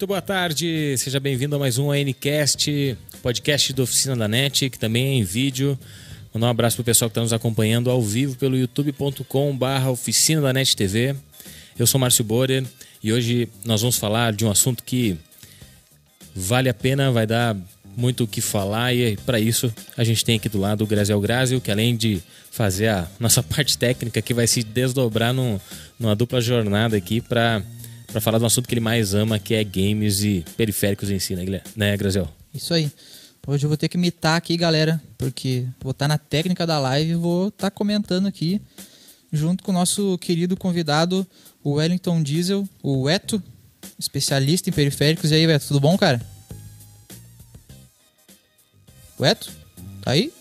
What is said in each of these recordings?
Muito boa tarde, seja bem-vindo a mais um ANCast, podcast da Oficina da NET, que também é em vídeo. Mandar um abraço pro pessoal que está nos acompanhando ao vivo pelo youtube.com/barra Oficina da NET TV. Eu sou Márcio Borer e hoje nós vamos falar de um assunto que vale a pena, vai dar muito o que falar e para isso a gente tem aqui do lado o Graziel Grazio, que além de fazer a nossa parte técnica, que vai se desdobrar num, numa dupla jornada aqui para para falar do assunto que ele mais ama, que é games e periféricos em si, né, né Graziel? Isso aí. Hoje eu vou ter que imitar aqui, galera, porque vou estar tá na técnica da live e vou estar tá comentando aqui, junto com o nosso querido convidado, o Wellington Diesel, o Eto, especialista em periféricos. E aí, Eto, tudo bom, cara? O Eto? Tá aí?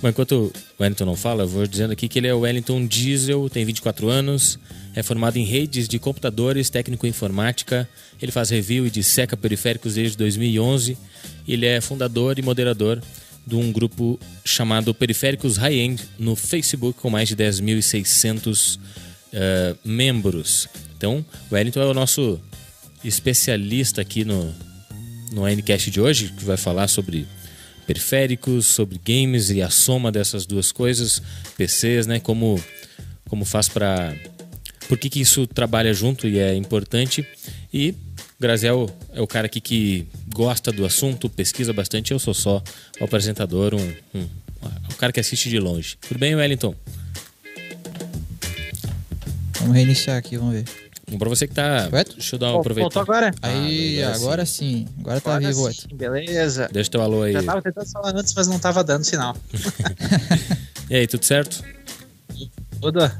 Bom, enquanto o Wellington não fala, eu vou dizendo aqui que ele é o Wellington Diesel, tem 24 anos, é formado em redes de computadores, técnico em informática. Ele faz review e disseca periféricos desde 2011. Ele é fundador e moderador de um grupo chamado Periféricos High End no Facebook, com mais de 10.600 uh, eh, membros. Então, o Wellington é o nosso especialista aqui no, no Ncast de hoje, que vai falar sobre periféricos, sobre games e a soma dessas duas coisas, PCs, né? Como, como faz para por que, que isso trabalha junto e é importante. E Graziel é o cara aqui que gosta do assunto, pesquisa bastante. Eu sou só o apresentador, um, um, o cara que assiste de longe. Tudo bem, Wellington? Vamos reiniciar aqui, vamos ver. Bom, pra você que tá. Correto? Deixa eu dar uma aproveitada. agora? Aí, ah, agora sim. Agora tá agora vivo, sim, Beleza. Deixa teu alô aí. Já tava tentando falar antes, mas não tava dando sinal. e aí, tudo certo? Tudo.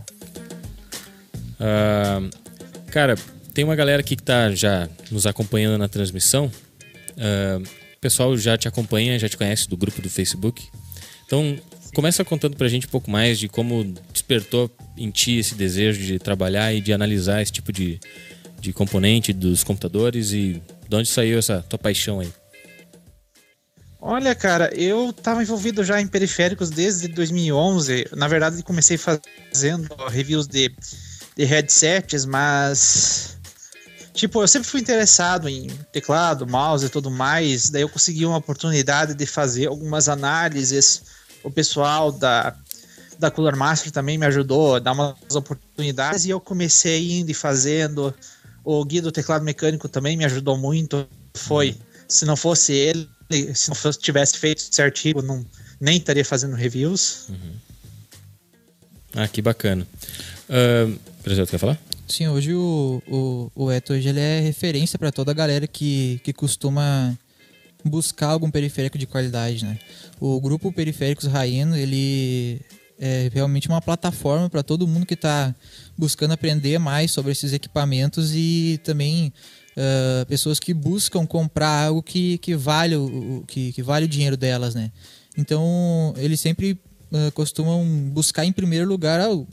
Uh, cara, tem uma galera aqui que está já nos acompanhando na transmissão. Uh, o pessoal já te acompanha, já te conhece do grupo do Facebook. Então, começa contando pra gente um pouco mais de como despertou em ti esse desejo de trabalhar e de analisar esse tipo de, de componente dos computadores e de onde saiu essa tua paixão aí. Olha, cara, eu estava envolvido já em periféricos desde 2011. Na verdade, comecei fazendo reviews de de headsets, mas tipo, eu sempre fui interessado em teclado, mouse e tudo mais. Daí eu consegui uma oportunidade de fazer algumas análises. O pessoal da da Cooler Master também me ajudou a dar umas oportunidades e eu comecei indo e fazendo. O guia do teclado mecânico também me ajudou muito. Foi, se não fosse ele, se não fosse, tivesse feito esse artigo, não, nem estaria fazendo reviews. Uhum. Ah, que bacana. Uh, Presidente, quer falar? Sim, hoje o, o, o Eto hoje ele é referência para toda a galera que, que costuma buscar algum periférico de qualidade, né? O grupo Periféricos Raino, ele é realmente uma plataforma para todo mundo que está buscando aprender mais sobre esses equipamentos e também uh, pessoas que buscam comprar algo que, que, vale o, que, que vale o dinheiro delas, né? Então, eles sempre uh, costumam buscar em primeiro lugar ah,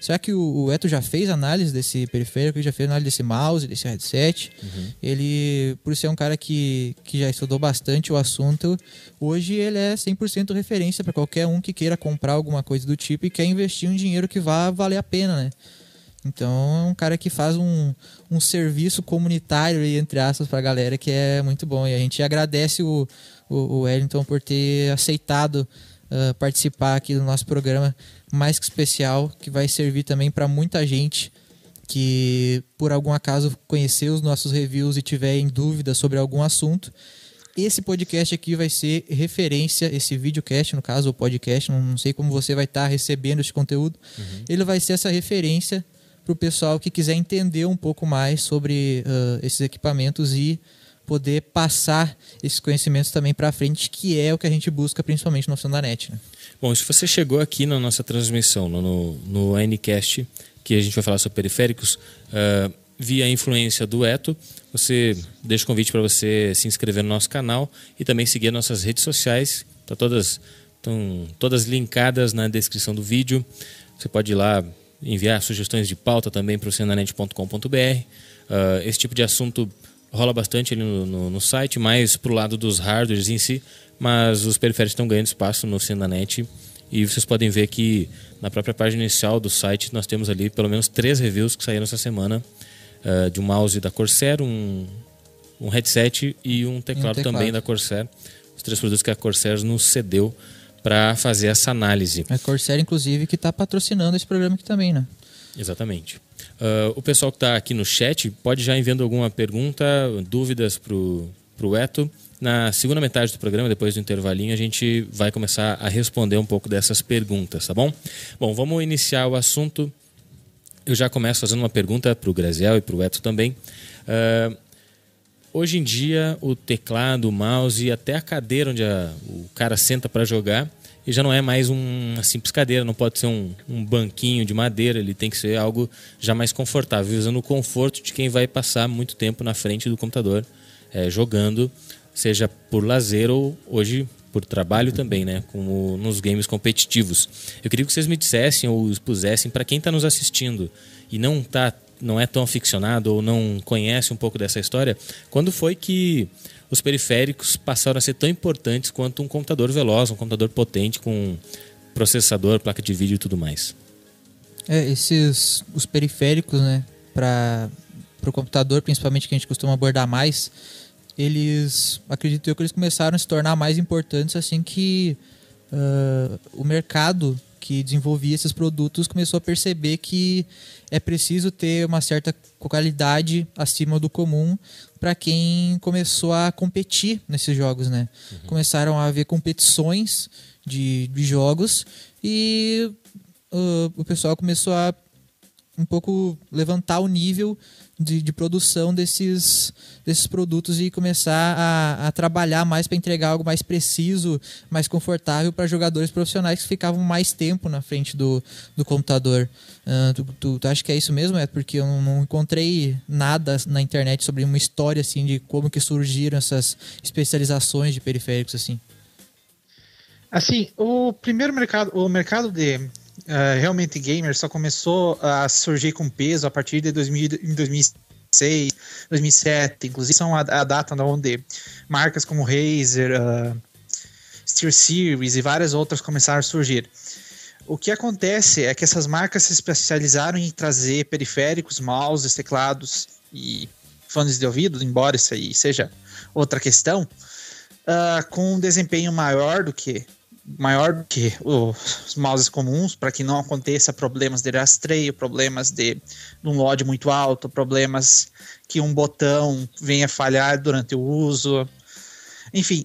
será que o, o Eto já fez análise desse periférico, já fez análise desse mouse, desse headset. Uhum. Ele, por ser um cara que, que já estudou bastante o assunto, hoje ele é 100% referência para qualquer um que queira comprar alguma coisa do tipo e quer investir um dinheiro que vá valer a pena, né? Então é um cara que faz um, um serviço comunitário, entre aspas, para a galera que é muito bom. E a gente agradece o, o, o Wellington por ter aceitado uh, participar aqui do nosso programa mais que especial, que vai servir também para muita gente que por algum acaso conheceu os nossos reviews e tiver em dúvida sobre algum assunto. Esse podcast aqui vai ser referência, esse videocast, no caso, o podcast, não sei como você vai estar tá recebendo esse conteúdo. Uhum. Ele vai ser essa referência para o pessoal que quiser entender um pouco mais sobre uh, esses equipamentos e poder passar esses conhecimentos também para frente, que é o que a gente busca principalmente no Oficina da NET. Né? Bom, se você chegou aqui na nossa transmissão, no, no Ncast, que a gente vai falar sobre periféricos, uh, via a influência do Eto, você deixa o convite para você se inscrever no nosso canal e também seguir nossas redes sociais, tá todas estão todas linkadas na descrição do vídeo. Você pode ir lá enviar sugestões de pauta também para o cenanet.com.br. Uh, esse tipo de assunto rola bastante ali no, no, no site, mais pro lado dos hardwares em si, mas os periféricos estão ganhando espaço no Cindanet e vocês podem ver que na própria página inicial do site nós temos ali pelo menos três reviews que saíram essa semana uh, de um mouse da Corsair, um, um headset e um teclado, um teclado, também da Corsair. Os três produtos que a Corsair nos cedeu para fazer essa análise. A Corsair, inclusive, que está patrocinando esse programa aqui também, né? Exatamente. Uh, o pessoal que está aqui no chat pode já enviando alguma pergunta, dúvidas para o Eto. Na segunda metade do programa, depois do intervalinho, a gente vai começar a responder um pouco dessas perguntas, tá bom? Bom, vamos iniciar o assunto. Eu já começo fazendo uma pergunta para o Graziel e para o Eto também. Uh, hoje em dia, o teclado, o mouse e até a cadeira onde a, o cara senta para jogar, e já não é mais um, uma simples cadeira, não pode ser um, um, banquinho de madeira, ele tem que ser algo já mais confortável, usando o conforto de quem vai passar muito tempo na frente do computador é, jogando seja por lazer ou hoje por trabalho também, né? Como nos games competitivos. Eu queria que vocês me dissessem ou expusessem para quem está nos assistindo e não tá, não é tão aficionado ou não conhece um pouco dessa história, quando foi que os periféricos passaram a ser tão importantes quanto um computador veloz, um computador potente com processador, placa de vídeo e tudo mais? É, esses os periféricos, né, para o computador, principalmente que a gente costuma abordar mais, eles, acredito eu que eles começaram a se tornar mais importantes assim que uh, o mercado que desenvolvia esses produtos começou a perceber que é preciso ter uma certa qualidade acima do comum para quem começou a competir nesses jogos, né? Uhum. Começaram a haver competições de, de jogos e uh, o pessoal começou a um pouco levantar o nível de, de produção desses, desses produtos e começar a, a trabalhar mais para entregar algo mais preciso, mais confortável para jogadores profissionais que ficavam mais tempo na frente do, do computador. Uh, tu, tu, tu acha que é isso mesmo? É porque eu não encontrei nada na internet sobre uma história assim de como que surgiram essas especializações de periféricos assim. Assim, o primeiro mercado, o mercado de uh, realmente gamer só começou a surgir com peso a partir de 2000, em 2006, 2007. Inclusive, são a, a data onde marcas como Razer, uh, SteelSeries e várias outras começaram a surgir. O que acontece é que essas marcas se especializaram em trazer periféricos, mouses, teclados e fones de ouvido, embora isso aí seja outra questão, uh, com um desempenho maior do que maior do que os mouses comuns, para que não aconteça problemas de rastreio, problemas de, de um load muito alto, problemas que um botão venha falhar durante o uso. Enfim.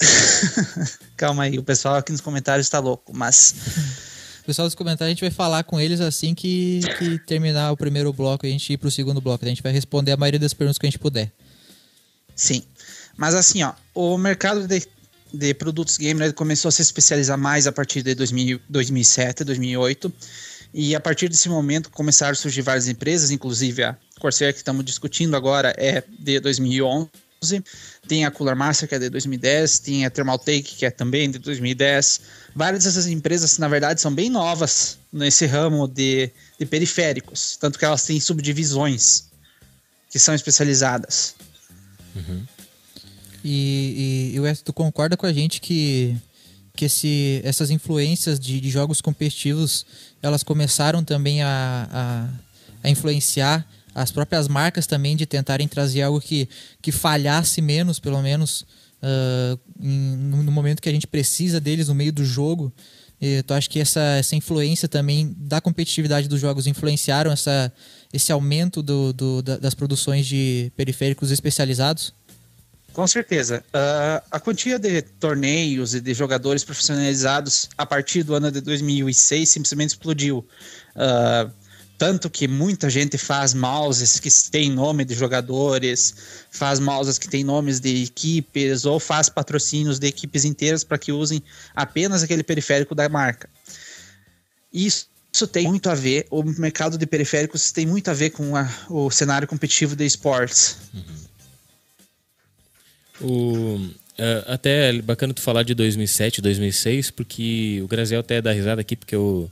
Calma aí, o pessoal aqui nos comentários está louco, mas. O pessoal dos comentários, a gente vai falar com eles assim que, que terminar o primeiro bloco e a gente ir para o segundo bloco. A gente vai responder a maioria das perguntas que a gente puder. Sim. Mas assim, ó, o mercado de de produtos gamer né, começou a se especializar mais a partir de 2000, 2007, 2008. E a partir desse momento começaram a surgir várias empresas, inclusive a Corsair que estamos discutindo agora é de 2011. Tem a Cooler Master que é de 2010, tem a Thermaltake que é também de 2010. Várias dessas empresas, na verdade, são bem novas nesse ramo de, de periféricos, tanto que elas têm subdivisões que são especializadas. Uhum. E, e, e tu concorda com a gente que, que esse, essas influências de, de jogos competitivos elas começaram também a, a, a, influenciar as próprias marcas também de tentarem trazer algo que, que falhasse menos, pelo menos, uh, em, no momento que a gente precisa deles no meio do jogo. E tu acha que essa, essa influência também da competitividade dos jogos influenciaram essa, esse aumento do, do, das produções de periféricos especializados? Com certeza. Uh, a quantia de torneios e de jogadores profissionalizados a partir do ano de 2006 simplesmente explodiu. Uh, tanto que muita gente faz mouses que têm nome de jogadores, faz mouses que têm nomes de equipes, ou faz patrocínios de equipes inteiras para que usem apenas aquele periférico da marca. Isso isso tem muito a ver, o mercado de periféricos tem muito a ver com a, o cenário competitivo de esportes. Uhum. O, é, até é bacana tu falar de 2007, 2006, porque o Graziel até dá risada aqui, porque eu,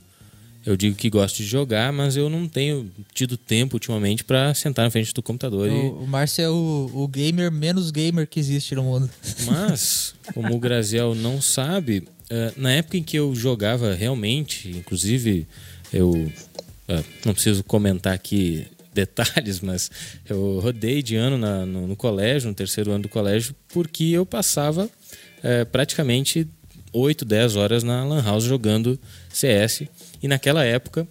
eu digo que gosto de jogar, mas eu não tenho tido tempo ultimamente para sentar na frente do computador. O, e... o Márcio é o, o gamer menos gamer que existe no mundo. Mas, como o Graziel não sabe, uh, na época em que eu jogava realmente, inclusive eu uh, não preciso comentar aqui detalhes, mas eu rodei de ano na, no, no, colégio, no terceiro ano do colégio, porque eu passava é, praticamente 8, 10 horas na Lan House jogando CS. E naquela época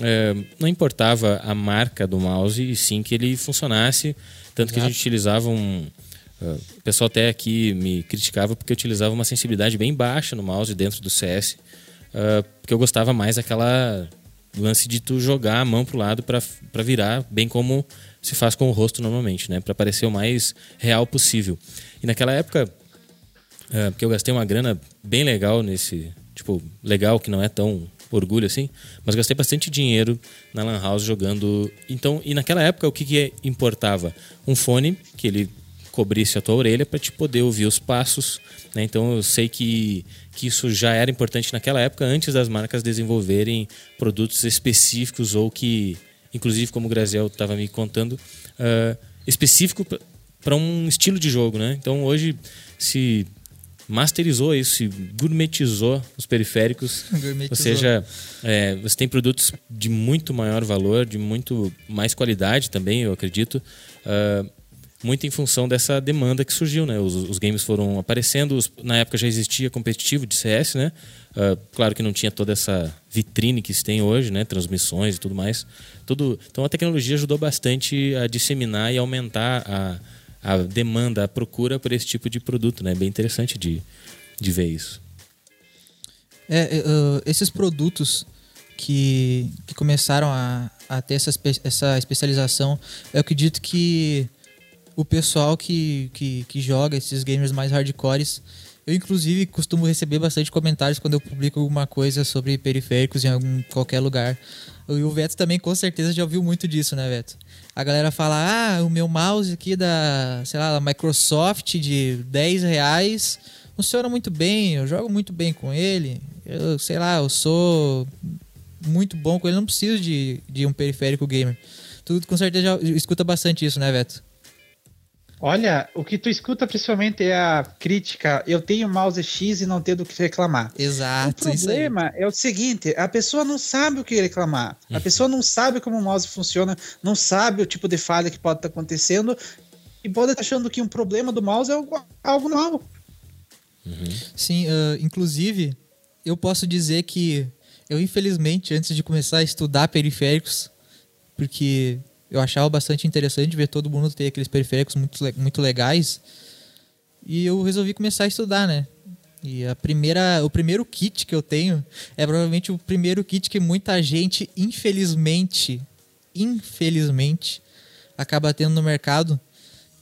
é, não importava a marca do mouse, e sim que ele funcionasse. Tanto Exato. que a gente utilizava um. Uh, o pessoal até aqui me criticava porque eu utilizava uma sensibilidade bem baixa no mouse dentro do CS, uh, porque eu gostava mais daquela lance de tu jogar a mão pro lado para virar, bem como se faz com o rosto normalmente, né? Para parecer o mais real possível. E naquela época, uh, porque eu gastei uma grana bem legal nesse, tipo, legal que não é tão orgulho assim, mas gastei bastante dinheiro na Lan House jogando. Então, e naquela época o que, que importava? Um fone que ele cobrisse a tua orelha para te poder ouvir os passos. Né? Então eu sei que, que isso já era importante naquela época, antes das marcas desenvolverem produtos específicos ou que, inclusive como o Graziel estava me contando, uh, específico para um estilo de jogo. Né? Então hoje, se masterizou isso, gourmetizou os periféricos. Gourmetizou. Ou seja, é, você tem produtos de muito maior valor, de muito mais qualidade também, eu acredito. Uh, muito em função dessa demanda que surgiu, né? Os, os games foram aparecendo, os, na época já existia competitivo de CS, né? Uh, claro que não tinha toda essa vitrine que se tem hoje, né? Transmissões e tudo mais. Tudo, então a tecnologia ajudou bastante a disseminar e aumentar a a demanda, a procura por esse tipo de produto, né? É bem interessante de, de ver isso. É, uh, esses produtos que, que começaram a, a ter essa, essa especialização, eu acredito que o pessoal que, que, que joga esses gamers mais hardcores, eu inclusive costumo receber bastante comentários quando eu publico alguma coisa sobre periféricos em algum, qualquer lugar. E o Veto também com certeza já ouviu muito disso, né, Veto? a galera fala: ah, o meu mouse aqui da, sei lá, da Microsoft de 10 reais funciona muito bem, eu jogo muito bem com ele, eu sei lá, eu sou muito bom com ele, não preciso de, de um periférico gamer. Tu com certeza já escuta bastante isso, né, Veto? Olha, o que tu escuta principalmente é a crítica. Eu tenho mouse X e não tenho do que reclamar. Exato. O problema é o seguinte: a pessoa não sabe o que reclamar. A uhum. pessoa não sabe como o mouse funciona, não sabe o tipo de falha que pode estar acontecendo e pode estar achando que um problema do mouse é algo, algo normal. Uhum. Sim, uh, inclusive, eu posso dizer que eu, infelizmente, antes de começar a estudar periféricos, porque eu achava bastante interessante ver todo mundo ter aqueles periféricos muito, muito legais. E eu resolvi começar a estudar, né? E a primeira, o primeiro kit que eu tenho é provavelmente o primeiro kit que muita gente, infelizmente, infelizmente, acaba tendo no mercado,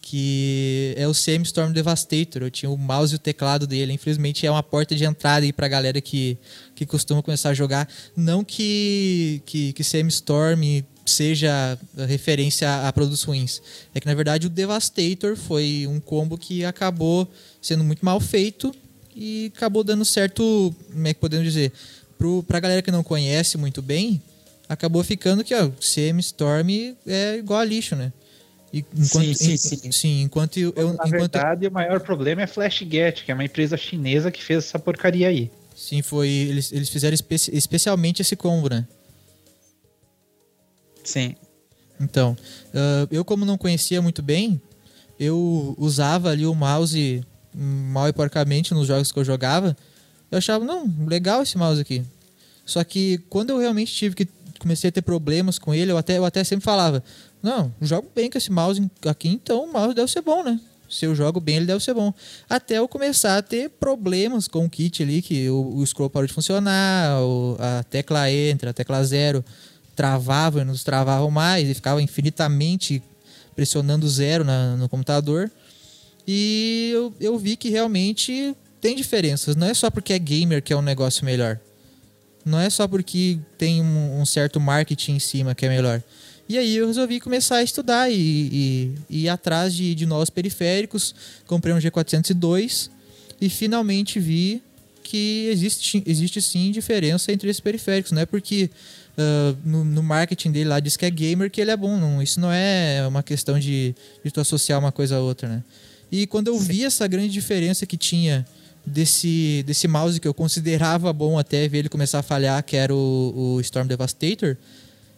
que é o CM Storm Devastator. Eu tinha o mouse e o teclado dele. Infelizmente é uma porta de entrada aí pra galera que, que costuma começar a jogar. Não que, que, que CM Storm seja referência a produtos ruins. É que na verdade o Devastator foi um combo que acabou sendo muito mal feito e acabou dando certo, como é que podemos dizer, Pro, pra galera que não conhece muito bem, acabou ficando que ó, CM Storm é igual a lixo, né? E enquanto, sim, sim, sim. sim enquanto eu, Na enquanto... verdade, o maior problema é FlashGet, que é uma empresa chinesa que fez essa porcaria aí. Sim, foi. Eles, eles fizeram espe especialmente esse combo, né? Sim. Então, uh, eu como não conhecia muito bem, eu usava ali o mouse mal e porcamente nos jogos que eu jogava. Eu achava, não, legal esse mouse aqui. Só que quando eu realmente tive que comecei a ter problemas com ele, eu até, eu até sempre falava, não, jogo bem com esse mouse aqui, então o mouse deve ser bom, né? Se eu jogo bem, ele deve ser bom. Até eu começar a ter problemas com o kit ali, que o, o scroll parou de funcionar, o, a tecla entra, a tecla zero travavam e nos travavam mais e ficava infinitamente pressionando zero na, no computador. E eu, eu vi que realmente tem diferenças. Não é só porque é gamer que é um negócio melhor. Não é só porque tem um, um certo marketing em cima que é melhor. E aí eu resolvi começar a estudar e, e, e ir atrás de, de novos periféricos. Comprei um G402 e finalmente vi que existe, existe sim diferença entre esses periféricos. Não é porque uh, no, no, marketing dele lá diz que é gamer que ele é bom. Não, isso não é uma questão de, de tu associar uma coisa a outra, né? E quando eu vi essa grande diferença que tinha desse, desse mouse que eu considerava bom até ver ele começar a falhar, que era o, o Storm Devastator,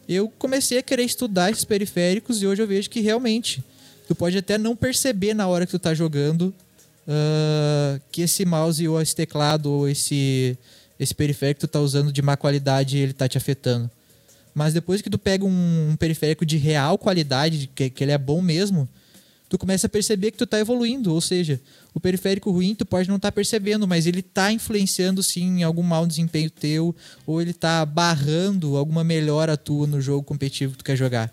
eu comecei a querer estudar esses periféricos e hoje eu vejo que realmente tu pode até não perceber na hora que tu tá jogando uh, que esse mouse ou esse teclado ou esse, esse periférico que tu tá usando de má qualidade ele tá te afetando. Mas depois que tu pega um, um periférico de real qualidade, que, que ele é bom mesmo, tu começa a perceber que tu tá evoluindo. Ou seja, o periférico ruim tu pode não estar tá percebendo, mas ele tá influenciando sim em algum mau desempenho teu, ou ele tá barrando alguma melhora tua no jogo competitivo que tu quer jogar.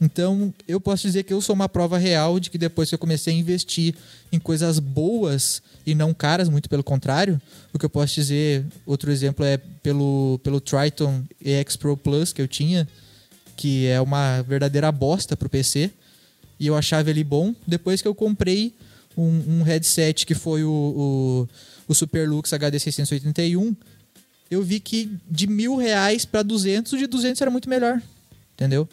Então, eu posso dizer que eu sou uma prova real de que depois que eu comecei a investir em coisas boas e não caras, muito pelo contrário, o que eu posso dizer, outro exemplo é pelo, pelo Triton EX Pro Plus que eu tinha, que é uma verdadeira bosta pro PC, e eu achava ele bom. Depois que eu comprei um, um headset que foi o, o, o Superlux HD 681, eu vi que de mil reais para 200, o de 200 era muito melhor, entendeu?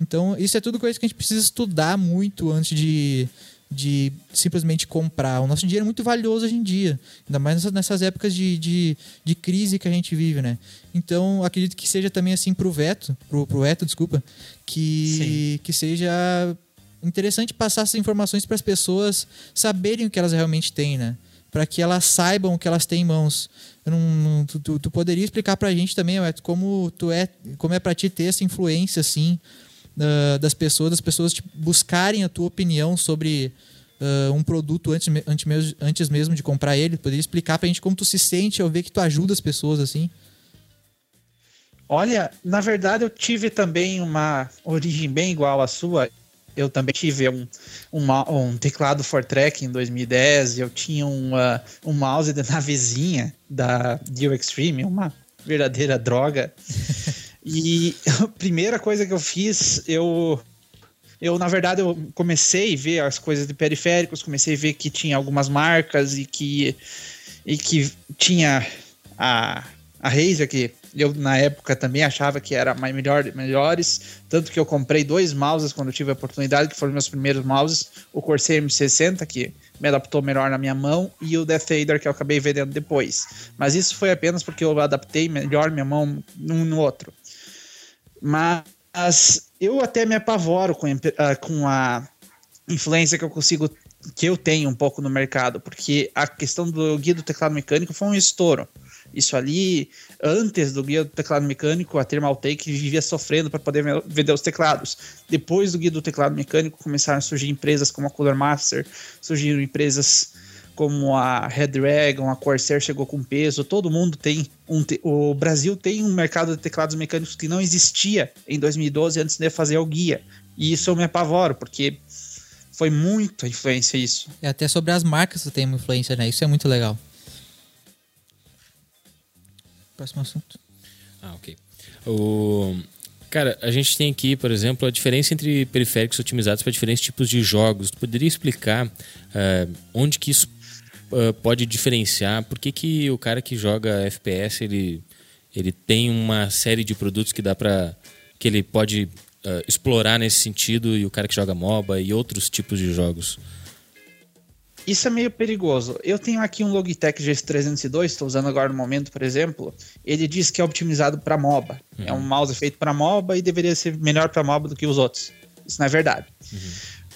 Então, isso é tudo coisa que a gente precisa estudar muito antes de, de simplesmente comprar. O nosso dinheiro é muito valioso hoje em dia, ainda mais nessas épocas de, de, de crise que a gente vive, né? Então, acredito que seja também assim pro Veto, pro, pro Eto, desculpa, que, que seja interessante passar essas informações para as pessoas saberem o que elas realmente têm, né? Para que elas saibam o que elas têm em mãos. Não, tu, tu, poderia explicar para a gente também, como tu é, como é para ti ter essa influência assim uh, das pessoas, das pessoas buscarem a tua opinião sobre uh, um produto antes, antes, antes mesmo de comprar ele? Poderia explicar pra gente como tu se sente ao ver que tu ajuda as pessoas assim? Olha, na verdade eu tive também uma origem bem igual à sua. Eu também tive um, um, um teclado Fortrek em 2010. Eu tinha uma, um mouse de navezinha da Dio Extreme, uma verdadeira droga. E a primeira coisa que eu fiz, eu eu na verdade eu comecei a ver as coisas de periféricos, comecei a ver que tinha algumas marcas e que e que tinha a a Razer que eu na época também achava que era mais melhor, melhores, tanto que eu comprei dois mouses quando tive a oportunidade, que foram meus primeiros mouses, o Corsair M60 que me adaptou melhor na minha mão e o Death Eater que eu acabei vendendo depois. Mas isso foi apenas porque eu adaptei melhor minha mão num no outro. Mas eu até me apavoro com, ah, com a influência que eu consigo que eu tenho um pouco no mercado, porque a questão do guia do teclado mecânico foi um estouro. Isso ali, antes do guia do teclado mecânico, a Thermaltake vivia sofrendo para poder vender os teclados. Depois do guia do teclado mecânico, começaram a surgir empresas como a Cooler Master, surgiram empresas como a Red Dragon, a Corsair chegou com peso, todo mundo tem um te... o Brasil tem um mercado de teclados mecânicos que não existia em 2012 antes de fazer o guia. E isso eu me apavoro, porque foi muita influência isso. E até sobre as marcas tem uma influência, né? Isso é muito legal. Próximo assunto. Ah, ok. O... Cara, a gente tem aqui, por exemplo, a diferença entre periféricos otimizados para diferentes tipos de jogos. Tu poderia explicar uh, onde que isso uh, pode diferenciar? Por que, que o cara que joga FPS ele, ele tem uma série de produtos que dá para que ele pode uh, explorar nesse sentido e o cara que joga MOBA e outros tipos de jogos? Isso é meio perigoso. Eu tenho aqui um Logitech G302, estou usando agora no momento, por exemplo. Ele diz que é optimizado para MOBA. Uhum. É um mouse feito para MOBA e deveria ser melhor para MOBA do que os outros. Isso não é verdade. Uhum.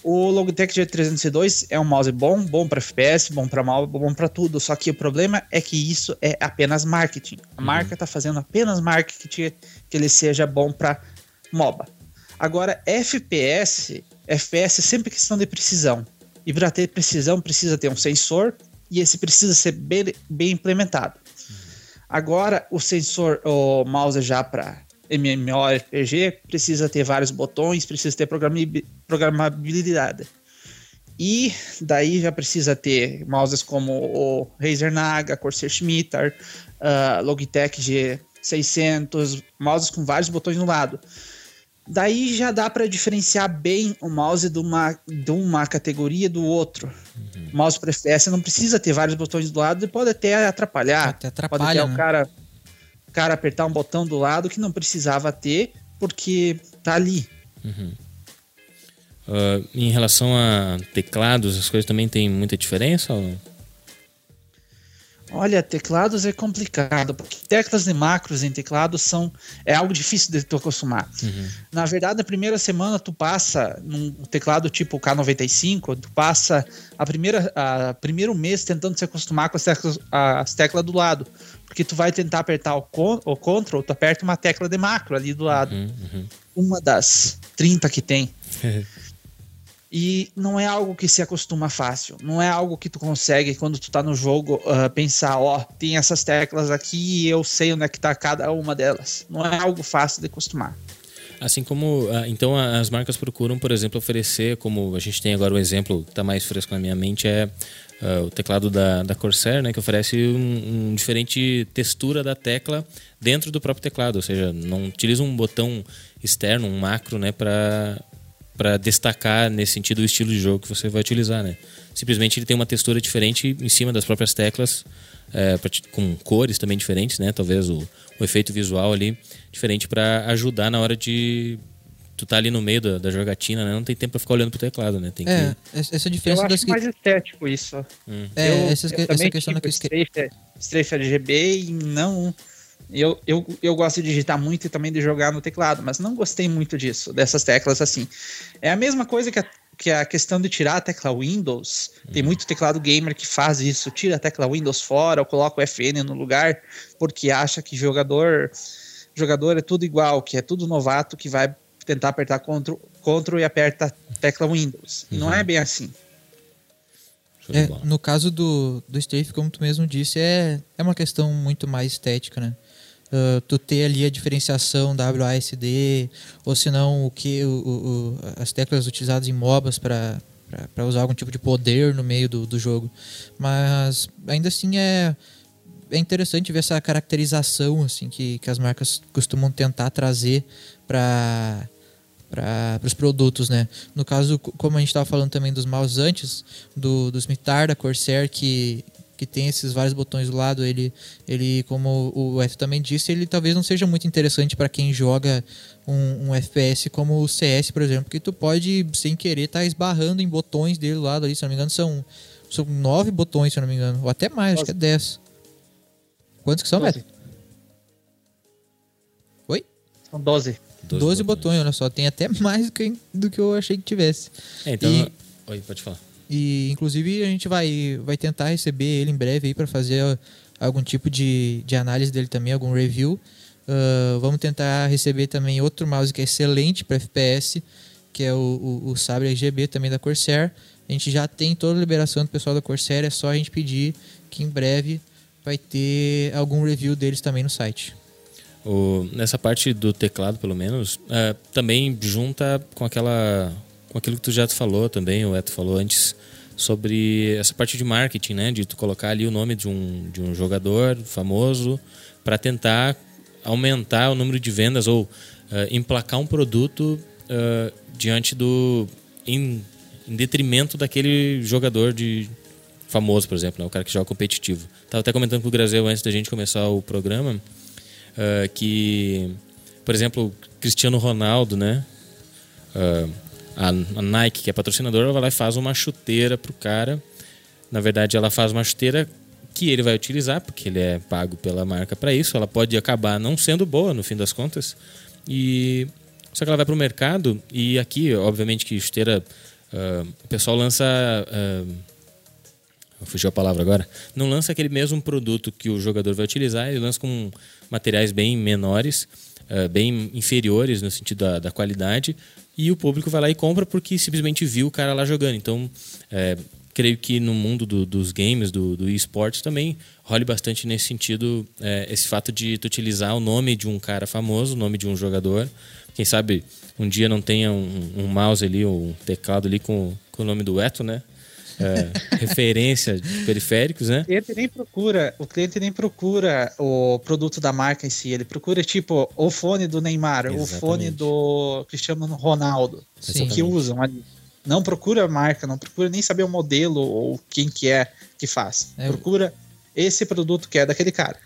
O Logitech G302 é um mouse bom, bom para FPS, bom para mal, bom para tudo. Só que o problema é que isso é apenas marketing. A uhum. marca está fazendo apenas marketing que ele seja bom para MOBA. Agora, FPS, FPS é sempre questão de precisão. E para ter precisão precisa ter um sensor e esse precisa ser bem, bem implementado. Agora, o sensor, o mouse já para MMORPG precisa ter vários botões, precisa ter programabilidade. E daí já precisa ter mouses como o Razer Naga, Corsair Schmitter, uh, Logitech G600, mouses com vários botões no lado. Daí já dá para diferenciar bem o mouse de uma, de uma categoria do outro. Uhum. O mouse para FPS não precisa ter vários botões do lado e pode até atrapalhar. Até atrapalha, pode até né? o cara cara apertar um botão do lado que não precisava ter, porque tá ali. Uhum. Uh, em relação a teclados, as coisas também tem muita diferença? Ou... Olha, teclados é complicado, porque teclas e macros em teclados são é algo difícil de tu acostumar. Uhum. Na verdade, na primeira semana tu passa num teclado tipo K95, tu passa a primeira a primeiro mês tentando se acostumar com as teclas, as teclas do lado, porque tu vai tentar apertar o, con, o control, tu aperta uma tecla de macro ali do lado. Uhum, uhum. Uma das 30 que tem. E não é algo que se acostuma fácil. Não é algo que tu consegue, quando tu tá no jogo, uh, pensar, ó, oh, tem essas teclas aqui e eu sei onde é que tá cada uma delas. Não é algo fácil de acostumar. Assim como, então, as marcas procuram, por exemplo, oferecer, como a gente tem agora o exemplo que está mais fresco na minha mente, é uh, o teclado da, da Corsair, né, que oferece um, um, diferente textura da tecla dentro do próprio teclado, ou seja, não utiliza um botão externo, um macro, né, para para destacar nesse sentido o estilo de jogo que você vai utilizar, né? Simplesmente ele tem uma textura diferente em cima das próprias teclas, é, com cores também diferentes, né? Talvez o, o efeito visual ali diferente para ajudar na hora de tu tá ali no meio da, da jogatina, né? Não tem tempo para ficar olhando pro teclado, né? Tem é, que... essa diferença eu acho das... mais estético isso. Hum. É, eu, essa, eu essa questão tipo, strafe, strafe RGB e não eu, eu, eu gosto de digitar muito e também de jogar no teclado, mas não gostei muito disso, dessas teclas assim. É a mesma coisa que a, que a questão de tirar a tecla Windows. Tem muito teclado gamer que faz isso, tira a tecla Windows fora ou coloca o FN no lugar, porque acha que jogador jogador é tudo igual, que é tudo novato que vai tentar apertar Ctrl, Ctrl e aperta a tecla Windows. E não é bem assim. É, no caso do, do Strafe, como tu mesmo disse, é, é uma questão muito mais estética, né? Uh, tu ter ali a diferenciação WASD, ou se não o que o, o, as teclas utilizadas em MOBAs para para usar algum tipo de poder no meio do, do jogo. Mas ainda assim é, é interessante ver essa caracterização assim que, que as marcas costumam tentar trazer para para os produtos, né? No caso, como a gente estava falando também dos mouse antes, do, do Smithar, da Corsair, que que tem esses vários botões do lado, ele, ele como o Eto também disse, ele talvez não seja muito interessante para quem joga um, um, FPS como o CS, por exemplo, que tu pode, sem querer, estar tá esbarrando em botões dele do lado ali, se não me engano, são, são nove botões, se não me engano, ou até mais, acho que é dez. Quantos que são, Beto? Oi? São doze. Doze botões. botões, olha só, tem até mais do que, do que eu achei que tivesse. É, então... E... Oi, pode falar. E inclusive a gente vai, vai tentar receber ele em breve aí para fazer algum tipo de, de análise dele também, algum review. Uh, vamos tentar receber também outro mouse que é excelente para FPS, que é o, o, o Sabre RGB também da Corsair. A gente já tem toda a liberação do pessoal da Corsair, é só a gente pedir que em breve vai ter algum review deles também no site. O, nessa parte do teclado, pelo menos, uh, também junta com aquela com aquilo que tu já falou também, o Eto falou antes, sobre essa parte de marketing, né? De tu colocar ali o nome de um, de um jogador famoso para tentar aumentar o número de vendas ou uh, emplacar um produto uh, diante do... Em, em, detrimento daquele jogador de famoso, por exemplo, né? o cara que joga competitivo. Tava até comentando com o Grazel antes da gente começar o programa uh, que, por exemplo, Cristiano Ronaldo, né? Uh, a, a Nike, que é patrocinadora, vai lá e faz uma chuteira pro cara. Na verdade, ela faz uma chuteira que ele vai utilizar, porque ele é pago pela marca para isso. Ela pode acabar não sendo boa no fim das contas. E só que ela vai para o mercado e aqui, obviamente, que chuteira uh, o pessoal lança uh, fugiu a palavra agora. Não lança aquele mesmo produto que o jogador vai utilizar, ele lança com materiais bem menores, uh, bem inferiores no sentido da, da qualidade, e o público vai lá e compra porque simplesmente viu o cara lá jogando. Então, é, creio que no mundo do, dos games, do, do esportes também role bastante nesse sentido é, esse fato de tu utilizar o nome de um cara famoso, o nome de um jogador. Quem sabe um dia não tenha um, um mouse ali, um teclado ali com, com o nome do Eto, né? É, referência de periféricos, né? O cliente nem procura, o cliente nem procura o produto da marca em si, ele procura tipo o fone do Neymar, Exatamente. o fone do Cristiano Ronaldo, Sim. que usam ali. Não procura a marca, não procura nem saber o modelo ou quem que é que faz. É, procura esse produto que é daquele cara.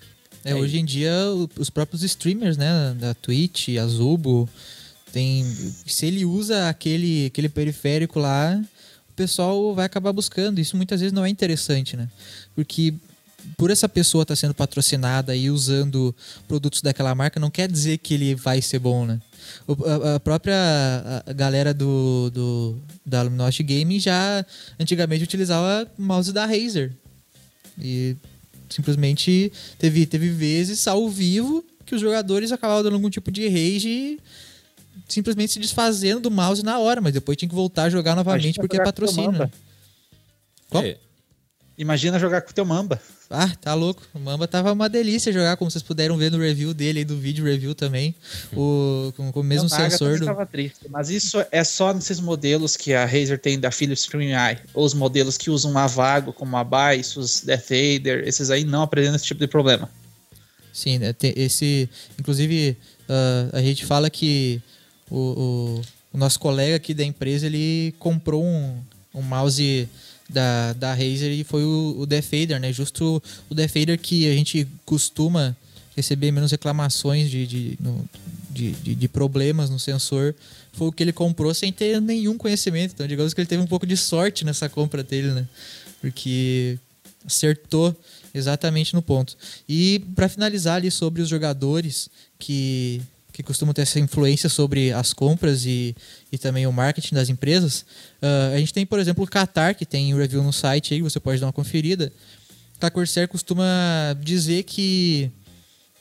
É, hoje em dia os próprios streamers, né, da Twitch, a Zubo, tem se ele usa aquele aquele periférico lá, o pessoal vai acabar buscando. Isso muitas vezes não é interessante, né? Porque por essa pessoa estar tá sendo patrocinada e usando produtos daquela marca, não quer dizer que ele vai ser bom, né? a, própria galera do, do da Luminosity Gaming já antigamente utilizava mouse da Razer. E simplesmente teve, teve vezes ao vivo que os jogadores acabavam dando algum tipo de rage e simplesmente se desfazendo do mouse na hora, mas depois tinha que voltar a jogar novamente porque é patrocínio. Né? Qual? É. Imagina jogar com o teu Mamba. Ah, tá louco. O Mamba tava uma delícia jogar, como vocês puderam ver no review dele aí, do vídeo review também. O, com, com o mesmo sensor. Do... Tava triste, mas isso é só nesses modelos que a Razer tem da Philips Premium Eye. Os modelos que usam a Vago, como a Bisus, Death Aider, esses aí não apresentam esse tipo de problema. Sim, né? esse. Inclusive, uh, a gente fala que o, o, o, nosso colega aqui da empresa ele comprou um, um mouse da, da Razer e foi o, o Death Fader, né? Justo o Death Fader que a gente costuma receber menos reclamações de, de, no, de, de, de, problemas no sensor. Foi o que ele comprou sem ter nenhum conhecimento. Então, digamos que ele teve um pouco de sorte nessa compra dele, né? Porque acertou exatamente no ponto. E para finalizar ali sobre os jogadores que que costumam ter essa influência sobre as compras e, e também o marketing das empresas. Uh, a gente tem, por exemplo, o Qatar, que tem review no site aí, você pode dar uma conferida. A Corsair costuma dizer que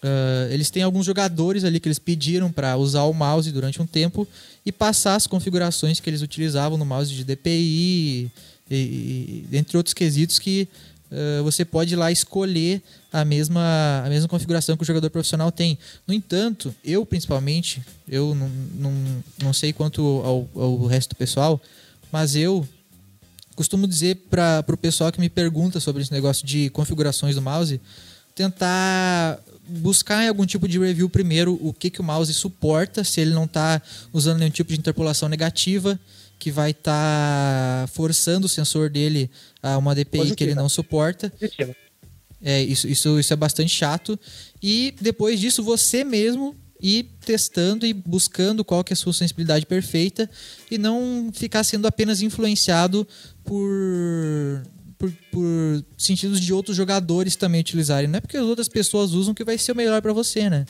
uh, eles têm alguns jogadores ali que eles pediram para usar o mouse durante um tempo e passar as configurações que eles utilizavam no mouse de DPI, e, e, entre outros quesitos que uh, você pode ir lá escolher a mesma, a mesma configuração que o jogador profissional tem. No entanto, eu principalmente, eu não, não, não sei quanto ao, ao resto do pessoal, mas eu costumo dizer para o pessoal que me pergunta sobre esse negócio de configurações do mouse, tentar buscar em algum tipo de review primeiro o que, que o mouse suporta, se ele não está usando nenhum tipo de interpolação negativa, que vai estar tá forçando o sensor dele a uma DPI Positiva. que ele não suporta. Positiva. É, isso, isso, isso é bastante chato. E depois disso, você mesmo ir testando e buscando qual que é a sua sensibilidade perfeita e não ficar sendo apenas influenciado por, por, por sentidos de outros jogadores também utilizarem. Não é porque as outras pessoas usam que vai ser o melhor para você, né?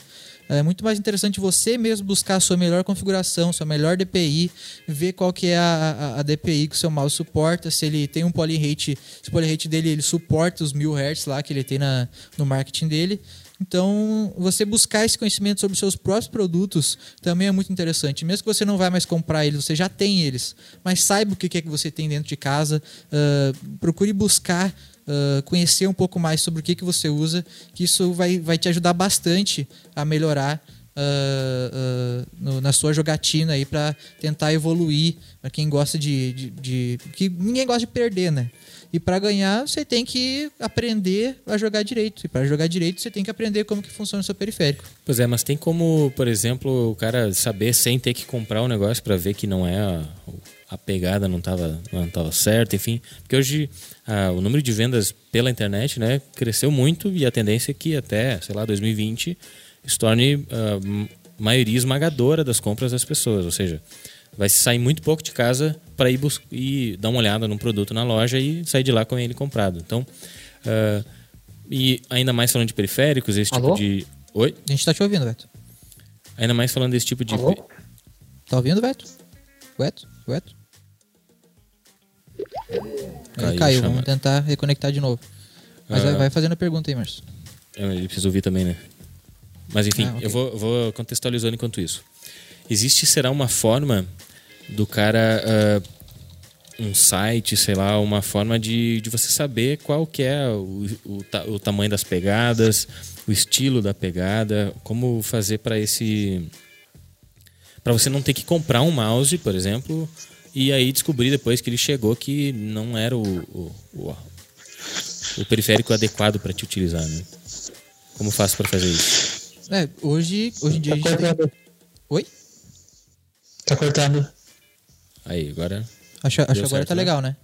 É muito mais interessante você mesmo buscar a sua melhor configuração, sua melhor DPI, ver qual que é a, a, a DPI que o seu mouse suporta, se ele tem um polyrate, se o polyrate dele ele suporta os 1000 Hz lá que ele tem na, no marketing dele. Então, você buscar esse conhecimento sobre os seus próprios produtos também é muito interessante. Mesmo que você não vai mais comprar eles, você já tem eles. Mas saiba o que é que você tem dentro de casa. Uh, procure buscar uh, conhecer um pouco mais sobre o que, que você usa, que isso vai, vai te ajudar bastante a melhorar uh, uh, no, na sua jogatina aí para tentar evoluir. Para quem gosta de, de, de, que ninguém gosta de perder, né? E para ganhar, você tem que aprender a jogar direito. E para jogar direito, você tem que aprender como que funciona o seu periférico. Pois é, mas tem como, por exemplo, o cara saber sem ter que comprar um negócio para ver que não é a pegada não estava não tava certa, enfim. Porque hoje ah, o número de vendas pela internet né, cresceu muito e a tendência é que até, sei lá, 2020 se torne a ah, maioria esmagadora das compras das pessoas. Ou seja, vai sair muito pouco de casa para ir, ir dar uma olhada num produto na loja e sair de lá com ele comprado. Então, uh, e ainda mais falando de periféricos, esse tipo Alô? tipo de. Oi? A gente está te ouvindo, Veto. Ainda mais falando desse tipo de. Alô? Tá ouvindo, Veto? Veto? Veto? Ele caiu, vamos tentar reconectar de novo. Mas ah, vai fazendo a pergunta aí, Márcio. É, ele precisa ouvir também, né? Mas enfim, ah, okay. eu vou, vou, contextualizando enquanto isso. Existe, será uma forma do cara. Uh, um site, sei lá, uma forma de, de você saber qual que é o, o, o tamanho das pegadas, o estilo da pegada, como fazer para esse. para você não ter que comprar um mouse, por exemplo, e aí descobri depois que ele chegou que não era o, o, o, o periférico adequado para te utilizar, né? Como faço para fazer isso? É, hoje, hoje em dia tá a gente tem... Oi? Tá cortando. Aí, agora... Acho, acho que agora tá né? legal, né?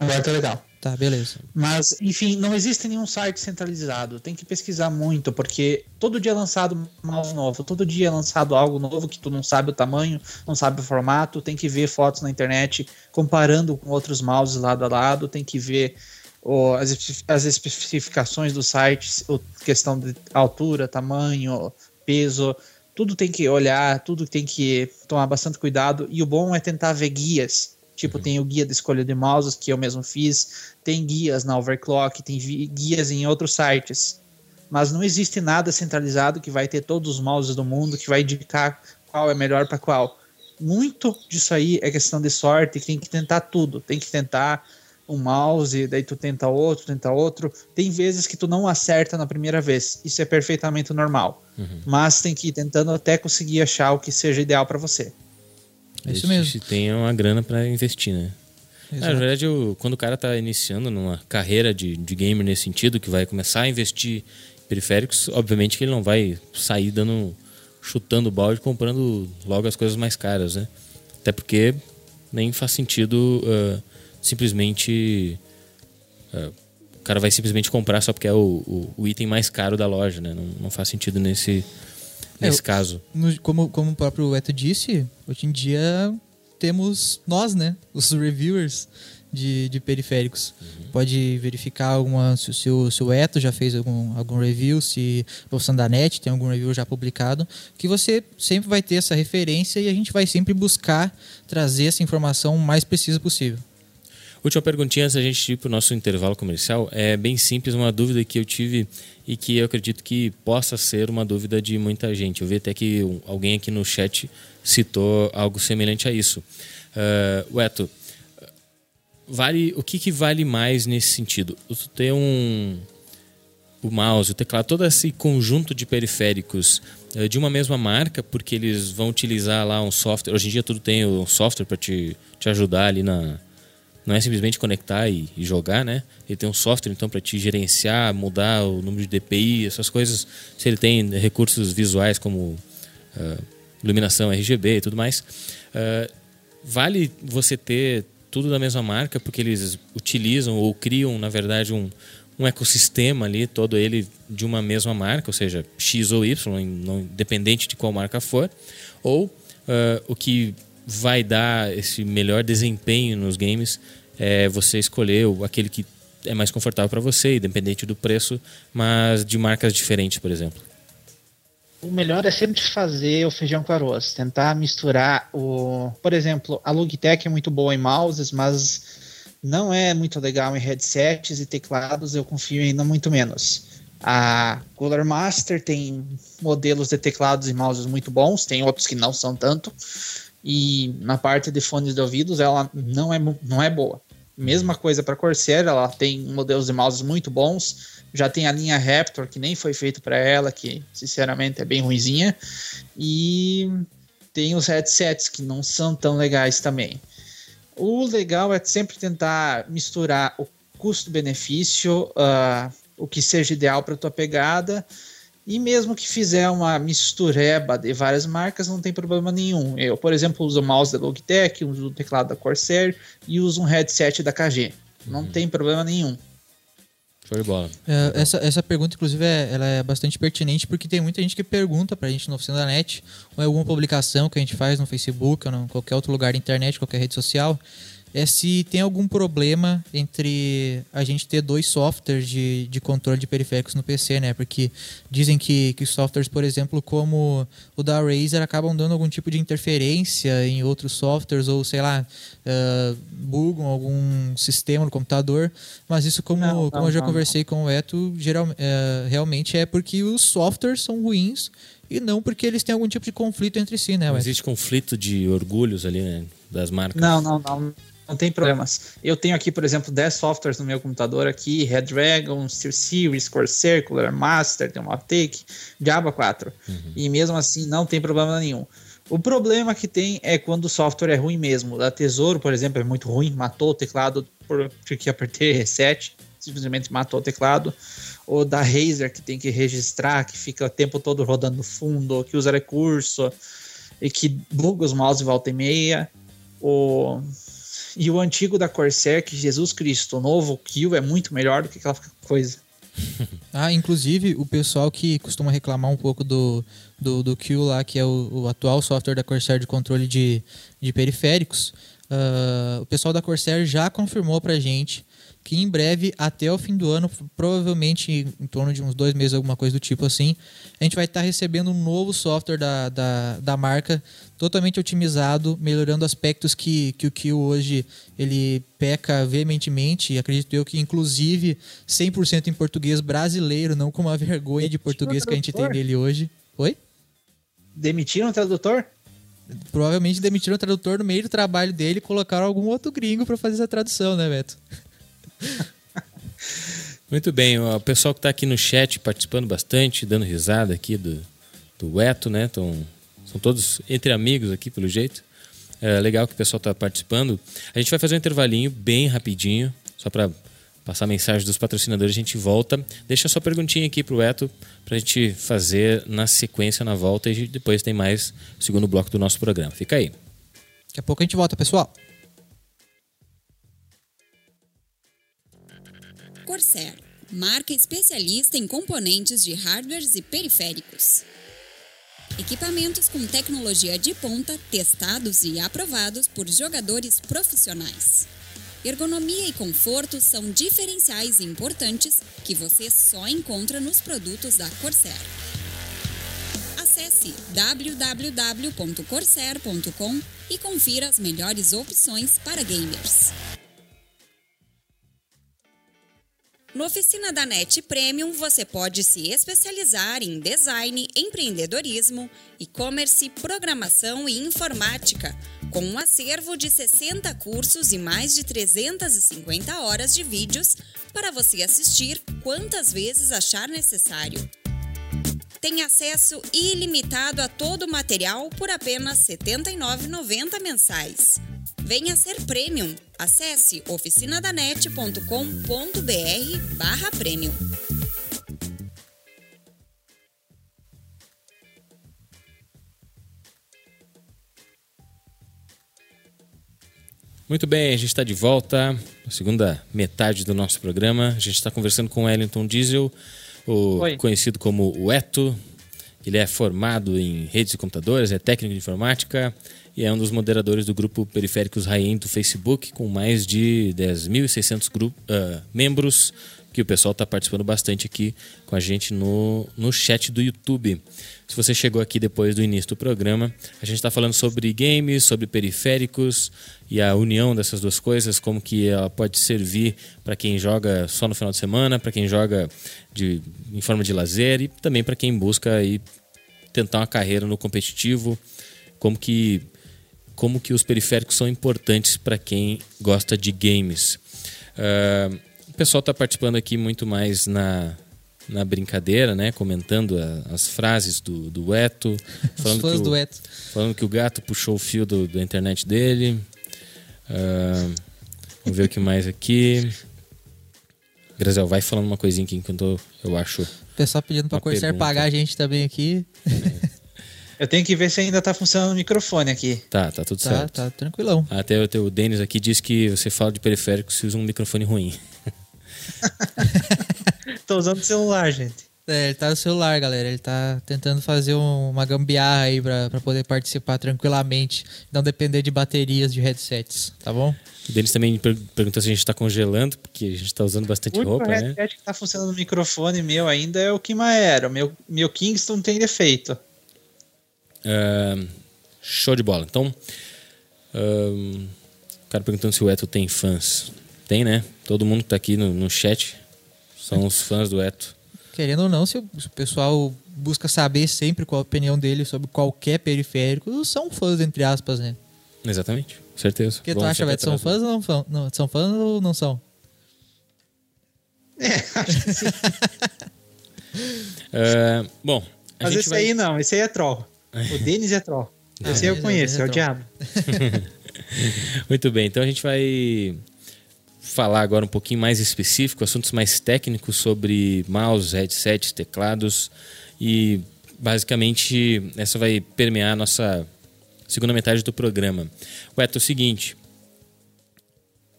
Agora tá legal. Tá, beleza. Mas, enfim, não existe nenhum site centralizado. Tem que pesquisar muito, porque todo dia é lançado mouse novo, todo dia é lançado algo novo que tu não sabe o tamanho, não sabe o formato, tem que ver fotos na internet comparando com outros mouses lado a lado, tem que ver ou as, as especificações do site, questão de altura, tamanho, peso, tudo tem que olhar, tudo tem que tomar bastante cuidado. E o bom é tentar ver guias. Tipo, uhum. tem o guia de escolha de mouses que eu mesmo fiz, tem guias na Overclock, tem guias em outros sites. Mas não existe nada centralizado que vai ter todos os mouses do mundo, que vai indicar qual é melhor para qual. Muito disso aí é questão de sorte, tem que tentar tudo. Tem que tentar um mouse, daí tu tenta outro, tenta outro. Tem vezes que tu não acerta na primeira vez. Isso é perfeitamente normal. Uhum. Mas tem que ir tentando até conseguir achar o que seja ideal para você. É isso mesmo. Se tem uma grana para investir, né? na verdade, eu, quando o cara tá iniciando numa carreira de, de gamer nesse sentido, que vai começar a investir em periféricos, obviamente que ele não vai sair dando chutando o balde comprando logo as coisas mais caras, né? Até porque nem faz sentido uh, simplesmente. Uh, o cara vai simplesmente comprar só porque é o, o, o, item mais caro da loja, né? Não, não faz sentido nesse, nesse é, caso. No, como, como o próprio Eto disse, hoje em dia temos nós, né? Os reviewers de, de periféricos. Uhum. Pode verificar alguma, se, se, o, se o Eto já fez algum, algum review, se o Sandanet tem algum review já publicado, que você sempre vai ter essa referência e a gente vai sempre buscar trazer essa informação o mais precisa possível. Última perguntinha antes da gente ir para o nosso intervalo comercial. É bem simples, uma dúvida que eu tive e que eu acredito que possa ser uma dúvida de muita gente. Eu vi até que alguém aqui no chat citou algo semelhante a isso. Uh, Eto, vale, o que, que vale mais nesse sentido? Tu ter um, o mouse, o teclado, todo esse conjunto de periféricos uh, de uma mesma marca, porque eles vão utilizar lá um software. Hoje em dia tudo tem um software para te, te ajudar ali na não é simplesmente conectar e, jogar, né? Ele tem um software então para te gerenciar, mudar o número de DPI, essas coisas. Se ele tem recursos visuais como uh, iluminação RGB e tudo mais, uh, vale você ter tudo da mesma marca porque eles utilizam ou criam, na verdade, um, um ecossistema ali, todo ele de uma mesma marca, ou seja, X ou Y, independente de qual marca for, ou uh, o que vai dar esse melhor desempenho nos games é você escolher aquele que é mais confortável para você, independente do preço, mas de marcas diferentes, por exemplo. O melhor é sempre fazer o feijão com arroz, tentar misturar o, por exemplo, a Logitech é muito boa em mouses, mas não é muito legal em headsets e teclados, eu confio ainda muito menos. A Cooler Master tem modelos de teclados e mouses muito bons, tem outros que não são tanto. E na parte de fones de ouvidos ela não é, não é boa. Mesma coisa para Corsair, ela tem modelos de mouses muito bons. Já tem a linha Raptor, que nem foi feito para ela, que sinceramente é bem ruizinha. E tem os headsets, que não são tão legais também. O legal é sempre tentar misturar o custo-benefício, uh, o que seja ideal para tua pegada e mesmo que fizer uma mistureba de várias marcas, não tem problema nenhum. Eu, por exemplo, uso o mouse da Logitech, uso o teclado da Corsair e uso um headset da KG. Não uhum. tem problema nenhum. Show de bola. É, essa, essa pergunta, inclusive, é, ela é bastante pertinente porque tem muita gente que pergunta pra gente no Oficina da Net ou em alguma publicação que a gente faz no Facebook ou em qualquer outro lugar da internet, qualquer rede social é se tem algum problema entre a gente ter dois softwares de, de controle de periféricos no PC, né? Porque dizem que, que softwares, por exemplo, como o da Razer, acabam dando algum tipo de interferência em outros softwares ou, sei lá, uh, bugam algum sistema no computador. Mas isso, como, não, não, como eu já não, conversei com o Eto, geral, uh, realmente é porque os softwares são ruins e não porque eles têm algum tipo de conflito entre si, né? Não existe conflito de orgulhos ali, né? Das marcas. Não, não, não não tem problemas. Eu tenho aqui, por exemplo, 10 softwares no meu computador aqui, Red Dragon, Steel Series, Core Circular, Master, Demotech, Java 4. Uhum. E mesmo assim não tem problema nenhum. O problema que tem é quando o software é ruim mesmo. Da Tesouro, por exemplo, é muito ruim, matou o teclado porque apertei reset, simplesmente matou o teclado. Ou da Razer, que tem que registrar, que fica o tempo todo rodando no fundo, que usa recurso e que buga os mouse volta e meia. O e o antigo da Corsair, que Jesus Cristo, o novo Kill é muito melhor do que aquela coisa. ah, inclusive o pessoal que costuma reclamar um pouco do, do, do Q lá, que é o, o atual software da Corsair de controle de, de periféricos, Uh, o pessoal da Corsair já confirmou pra gente que em breve, até o fim do ano, provavelmente em torno de uns dois meses, alguma coisa do tipo assim, a gente vai estar tá recebendo um novo software da, da, da marca, totalmente otimizado, melhorando aspectos que, que o Kill hoje ele peca veementemente, acredito eu que inclusive 100% em português brasileiro, não com uma vergonha de português que a gente tem dele hoje. Oi? Demitiram o tradutor? Provavelmente demitiram o tradutor no meio do trabalho dele e colocaram algum outro gringo para fazer essa tradução, né, Beto? Muito bem, o pessoal que está aqui no chat participando bastante, dando risada aqui do, do Eto, né? Tão, são todos entre amigos aqui, pelo jeito. É legal que o pessoal está participando. A gente vai fazer um intervalinho bem rapidinho, só para passar a mensagem dos patrocinadores. A gente volta. Deixa sua perguntinha aqui para o Eto, para a gente fazer na sequência, na volta, e depois tem mais segundo bloco do nosso programa. Fica aí. Daqui a pouco a gente volta, pessoal. Corsair, marca especialista em componentes de hardwares e periféricos. Equipamentos com tecnologia de ponta, testados e aprovados por jogadores profissionais. Ergonomia e conforto são diferenciais importantes que você só encontra nos produtos da Corsair. Acesse www.corsair.com e confira as melhores opções para gamers. No Oficina da NET Premium, você pode se especializar em design, empreendedorismo, e-commerce, programação e informática, com um acervo de 60 cursos e mais de 350 horas de vídeos para você assistir quantas vezes achar necessário. Tem acesso ilimitado a todo o material por apenas R$ 79,90 mensais. Venha ser premium. Acesse oficinadanet.com.br barra premium. Muito bem, a gente está de volta, na segunda metade do nosso programa. A gente está conversando com o Wellington Diesel, o conhecido como o Eto. Ele é formado em redes de computadores, é técnico de informática, e é um dos moderadores do grupo Periféricos Rain do Facebook, com mais de 10.600 uh, membros, que o pessoal está participando bastante aqui com a gente no, no chat do YouTube. Se você chegou aqui depois do início do programa, a gente está falando sobre games, sobre periféricos e a união dessas duas coisas, como que ela pode servir para quem joga só no final de semana, para quem joga de, em forma de lazer e também para quem busca aí tentar uma carreira no competitivo, como que como que os periféricos são importantes para quem gosta de games. Uh, pessoal está participando aqui muito mais na, na brincadeira, né? Comentando a, as frases do, do Eto. Falando que o, do Eto. Falando que o gato puxou o fio do, da internet dele. Uh, vamos ver o que mais aqui. Grazel, vai falando uma coisinha aqui enquanto eu acho. O pessoal pedindo para a Corsair pagar a gente também aqui. É. Eu tenho que ver se ainda tá funcionando o microfone aqui. Tá, tá tudo tá, certo. Tá, tranquilão. Até o teu Denis aqui diz que você fala de periférico se usa um microfone ruim. Tô usando o celular, gente. É, ele tá no celular, galera. Ele tá tentando fazer um, uma gambiarra aí pra, pra poder participar tranquilamente. Não depender de baterias de headsets, tá bom? O Denis também per perguntou se a gente tá congelando, porque a gente tá usando bastante o roupa, né? O headset que tá funcionando no microfone meu ainda é o Kimaera. O meu, meu Kingston tem defeito. Uh, show de bola. Então, uh, o cara perguntando se o Eto tem fãs. Tem, né? Todo mundo que tá aqui no, no chat são os fãs do Eto. Querendo ou não, se o, se o pessoal busca saber sempre qual a opinião dele sobre qualquer periférico, são fãs, entre aspas, né? Exatamente, certeza. O que tu acha, Beto? São fãs ou não são? Não, são fãs ou não são? É, acho que sim. uh, bom, mas esse vai... aí não, esse aí é troll. O Denis é troll. Ah, Esse eu conheço, é, é o diabo. Muito bem, então a gente vai falar agora um pouquinho mais específico, assuntos mais técnicos sobre mouse, headsets, teclados e basicamente essa vai permear a nossa segunda metade do programa. Ué, é o seguinte,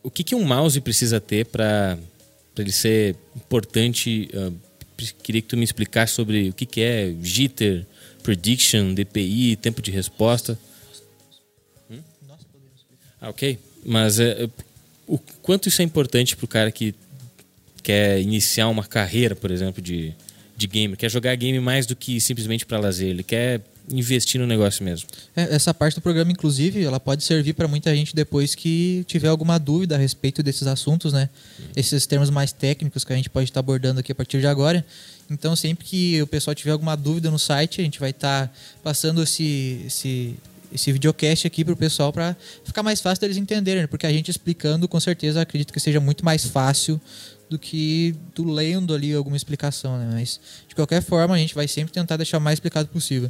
o que, que um mouse precisa ter para ele ser importante? Uh, queria que tu me explicasse sobre o que, que é jitter, prediction, DPI, tempo de resposta. Hum? Ah, ok. Mas é, o quanto isso é importante para o cara que quer iniciar uma carreira, por exemplo, de, de game, quer jogar game mais do que simplesmente para lazer, ele quer investir no negócio mesmo. É, essa parte do programa, inclusive, ela pode servir para muita gente depois que tiver alguma dúvida a respeito desses assuntos, né? Esses termos mais técnicos que a gente pode estar abordando aqui a partir de agora. Então, sempre que o pessoal tiver alguma dúvida no site, a gente vai estar passando esse, esse, esse videocast aqui para o pessoal para ficar mais fácil deles entenderem, porque a gente explicando, com certeza, acredito que seja muito mais fácil do que tu lendo ali alguma explicação, né? Mas, de qualquer forma, a gente vai sempre tentar deixar o mais explicado possível.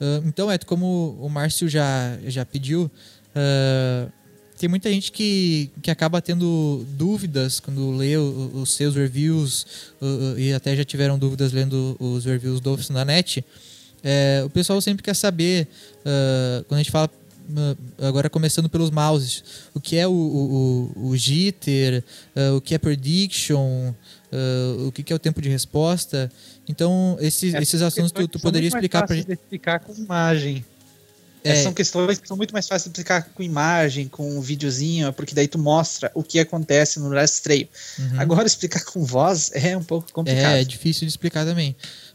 Uh, então, Eto, como o Márcio já, já pediu, uh, tem muita gente que, que acaba tendo dúvidas quando lê o, os seus reviews uh, e até já tiveram dúvidas lendo os reviews do Office na net. É, o pessoal sempre quer saber, quando a gente fala agora começando pelos mouses, o que é o, o, o jitter, uh, o que é prediction, uh, o que é o tempo de resposta. Então, esses, é, esses assuntos tu, tu poderia explicar para gente. explicar com imagem. É. São questões que são muito mais fáceis de explicar com imagem, com um videozinho, porque daí tu mostra o que acontece no rastreio. Uhum. Agora, explicar com voz é um pouco complicado. É, é difícil de explicar também.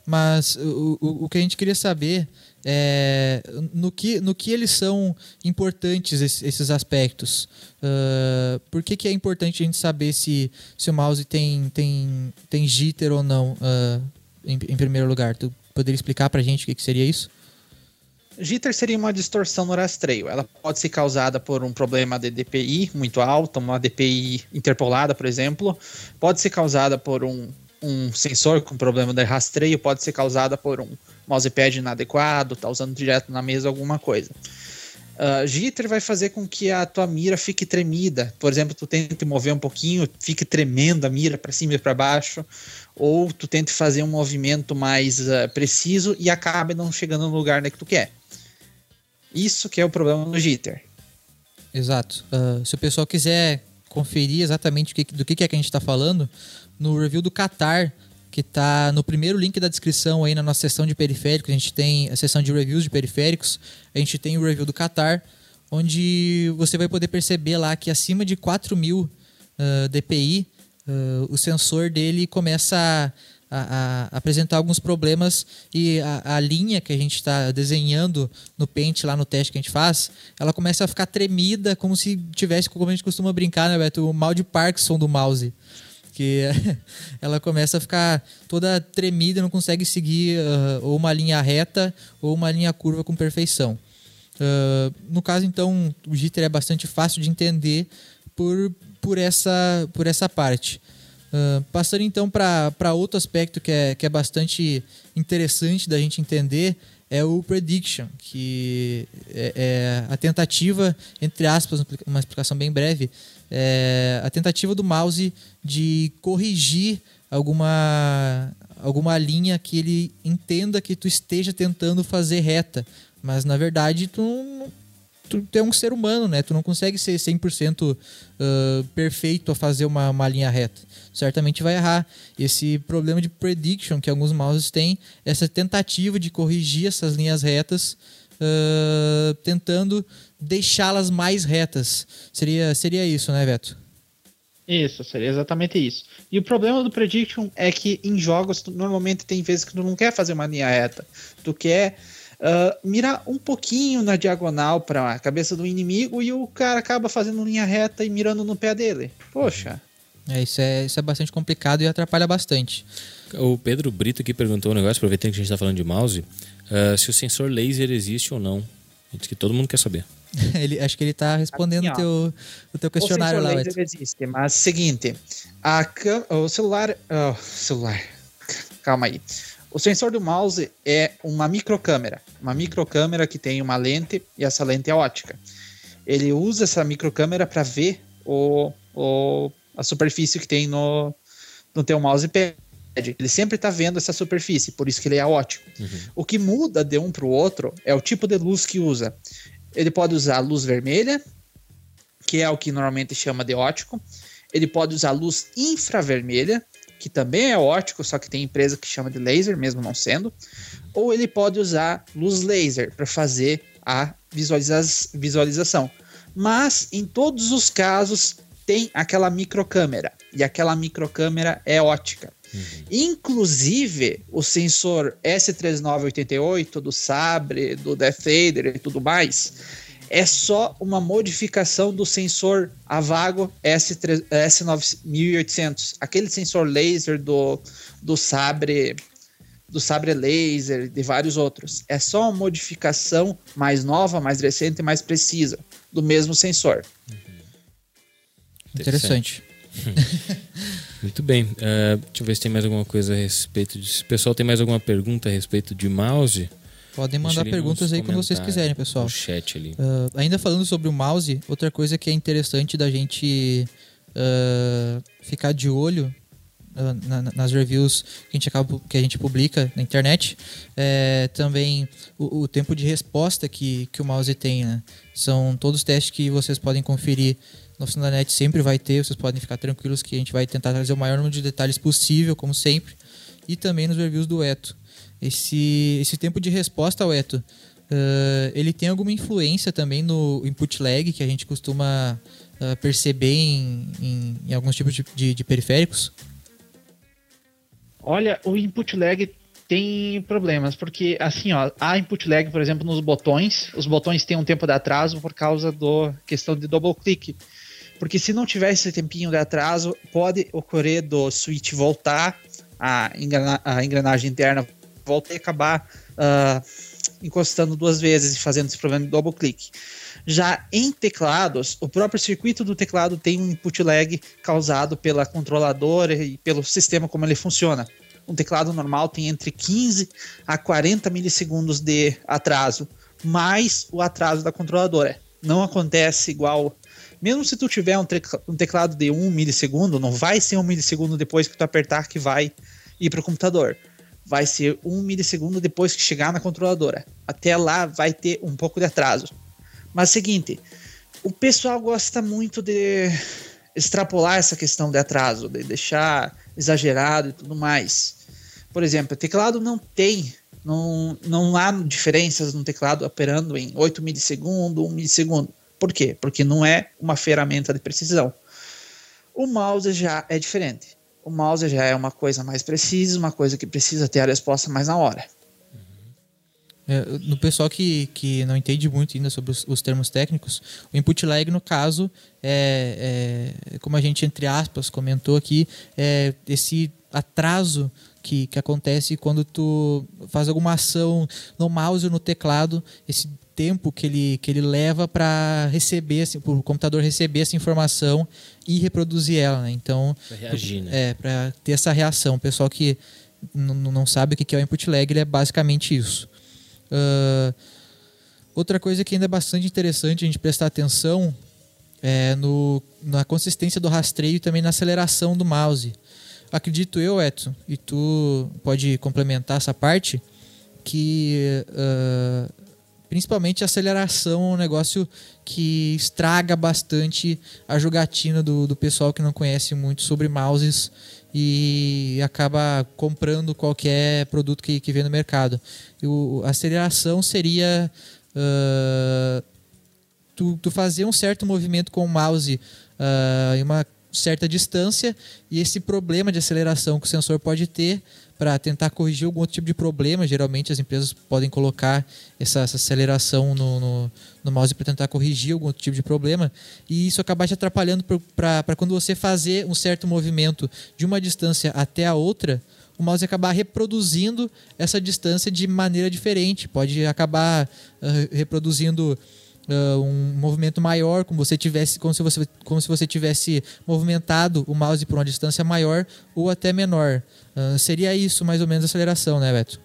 Mas o, o, o que a gente queria saber é, no, que, no que eles são importantes esses, esses aspectos. Uh, por que, que é importante a gente saber se, se o mouse tem, tem, tem jitter ou não, uh, em, em, primeiro lugar? Tu poderia explicar para a gente o que, que seria isso? Jitter seria uma distorção no rastreio. Ela pode ser causada por um problema de DPI muito alto, uma DPI interpolada, por exemplo. Pode ser causada por um, um sensor com problema de rastreio, pode ser causada por um mousepad inadequado, tá usando direto na mesa alguma coisa. Uh, jitter vai fazer com que a tua mira fique tremida. Por exemplo, tu tente mover um pouquinho, fique tremendo a mira para cima e para baixo, ou tu tente fazer um movimento mais uh, preciso e acabe não chegando no lugar né, que tu quer. Isso que é o problema no jitter. Exato. Uh, se o pessoal quiser conferir exatamente do que, do que é que a gente está falando, no review do Qatar que está no primeiro link da descrição aí na nossa seção de periféricos. A gente tem a seção de reviews de periféricos. A gente tem o review do Qatar, onde você vai poder perceber lá que acima de 4000 uh, DPI, uh, o sensor dele começa a, a, a, apresentar alguns problemas e a, a linha que a gente está desenhando no pente lá no teste que a gente faz, ela começa a ficar tremida, como se tivesse, como a gente costuma brincar, né, Beto? O mal de Parkinson do mouse porque ela começa a ficar toda tremida, não consegue seguir uh, ou uma linha reta ou uma linha curva com perfeição. Uh, no caso, então, o jitter é bastante fácil de entender por, por, essa, por essa parte. Uh, passando então para outro aspecto que é, que é bastante interessante da gente entender é o prediction, que é, é a tentativa, entre aspas, uma explicação bem breve, é, a tentativa do mouse de corrigir alguma, alguma linha que ele entenda que tu esteja tentando fazer reta. Mas na verdade tu, tu é um ser humano, né? Tu não consegue ser 100% uh, perfeito a fazer uma, uma linha reta. Certamente vai errar. Esse problema de prediction que alguns mouses têm, essa tentativa de corrigir essas linhas retas, uh, tentando deixá-las mais retas. Seria, seria isso, né, Veto? Isso, seria exatamente isso. E o problema do prediction é que em jogos, tu, normalmente tem vezes que tu não quer fazer uma linha reta. Tu quer uh, mirar um pouquinho na diagonal para a cabeça do inimigo e o cara acaba fazendo linha reta e mirando no pé dele. Poxa. É, isso é, isso é bastante complicado e atrapalha bastante. O Pedro Brito aqui perguntou um negócio, aproveitando que a gente está falando de mouse, uh, se o sensor laser existe ou não. Diz que todo mundo quer saber. ele, acho que ele está respondendo assim, teu, o teu questionário o lá. Laser existe, mas seguinte, a, o celular, oh, celular, calma aí. O sensor do mouse é uma microcâmera, uma microcâmera que tem uma lente e essa lente é ótica. Ele usa essa microcâmera para ver o, o, a superfície que tem no, no teu mousepad. Ele sempre está vendo essa superfície, por isso que ele é ótico. Uhum. O que muda de um para o outro é o tipo de luz que usa. Ele pode usar luz vermelha, que é o que normalmente chama de ótico. Ele pode usar luz infravermelha, que também é ótico, só que tem empresa que chama de laser, mesmo não sendo. Ou ele pode usar luz laser para fazer a visualiza visualização. Mas em todos os casos tem aquela microcâmera e aquela microcâmera é ótica. Uhum. Inclusive, o sensor S3988 do Sabre, do Death Fader e tudo mais, é só uma modificação do sensor Avago S3, S9800, aquele sensor laser do, do Sabre do Sabre Laser e de vários outros. É só uma modificação mais nova, mais recente e mais precisa do mesmo sensor. Uhum. Interessante. Muito bem. Uh, deixa eu ver se tem mais alguma coisa a respeito disso. Pessoal, tem mais alguma pergunta a respeito de mouse? Podem mandar perguntas aí quando vocês quiserem, pessoal. No chat ali. Uh, ainda falando sobre o mouse, outra coisa que é interessante da gente uh, ficar de olho na, nas reviews que a, gente acaba, que a gente publica na internet, é também o, o, tempo de resposta que, que o mouse tem. Né? São todos testes que vocês podem conferir no oficina da net sempre vai ter, vocês podem ficar tranquilos que a gente vai tentar trazer o maior número de detalhes possível, como sempre, e também nos reviews do Eto. Esse, esse tempo de resposta ao Eto, uh, ele tem alguma influência também no input lag que a gente costuma uh, perceber em, em, em, alguns tipos de, de, de periféricos? Olha, o input lag tem problemas, porque assim, ó, há input lag, por exemplo, nos botões. Os botões têm um tempo de atraso por causa da questão de double click. Porque se não tiver esse tempinho de atraso, pode ocorrer do switch voltar, a, engrena a engrenagem interna volta e acabar uh, encostando duas vezes e fazendo esse problema de double click. Já em teclados, o próprio circuito do teclado tem um input lag causado pela controladora e pelo sistema como ele funciona. Um teclado normal tem entre 15 a 40 milissegundos de atraso, mais o atraso da controladora. Não acontece igual mesmo se tu tiver um, teclado de 1 milissegundo, não vai ser um milissegundo depois que tu apertar que vai ir para o computador. Vai ser um milissegundo depois que chegar na controladora. Até lá vai ter um pouco de atraso. Mas seguinte, o pessoal gosta muito de extrapolar essa questão de atraso, de deixar exagerado e tudo mais. Por exemplo, o teclado não tem, não, não há diferenças no teclado operando em 8 milissegundos, 1 milissegundo. Por quê? Porque não é uma ferramenta de precisão. O mouse já é diferente. O mouse já é uma coisa mais precisa, uma coisa que precisa ter a resposta mais na hora. É, no pessoal que, que não entende muito ainda sobre os, os termos técnicos, o input lag, no caso, é, é, como a gente, entre aspas, comentou aqui, é esse atraso que, que acontece quando tu faz alguma ação no mouse ou no teclado, esse tempo que ele, que ele leva para receber, assim, para o computador receber essa informação e reproduzir ela. Né? Então, para reagir, né? É, para ter essa reação. O pessoal que não sabe o que é o input lag, ele é basicamente isso. Uh, outra coisa que ainda é bastante interessante a gente prestar atenção é no, na consistência do rastreio e também na aceleração do mouse. Acredito eu, Edson, e tu pode complementar essa parte, que uh, Principalmente a aceleração é um negócio que estraga bastante a jogatina do, do pessoal que não conhece muito sobre mouses e acaba comprando qualquer produto que, que vê no mercado. O, a aceleração seria uh, tu, tu, fazer um certo movimento com o mouse uh, em uma certa distância e esse problema de aceleração que o sensor pode ter para tentar corrigir algum outro tipo de problema. Geralmente as empresas podem colocar essa, essa aceleração no, no, no mouse para tentar corrigir algum outro tipo de problema. E isso acaba te atrapalhando para quando você fazer um certo movimento de uma distância até a outra, o mouse acabar reproduzindo essa distância de maneira diferente. Pode acabar uh, reproduzindo uh, um movimento maior, como você tivesse, como se você, como se você tivesse movimentado o mouse por uma distância maior ou até menor. Uh, seria isso mais ou menos a aceleração, né, Beto?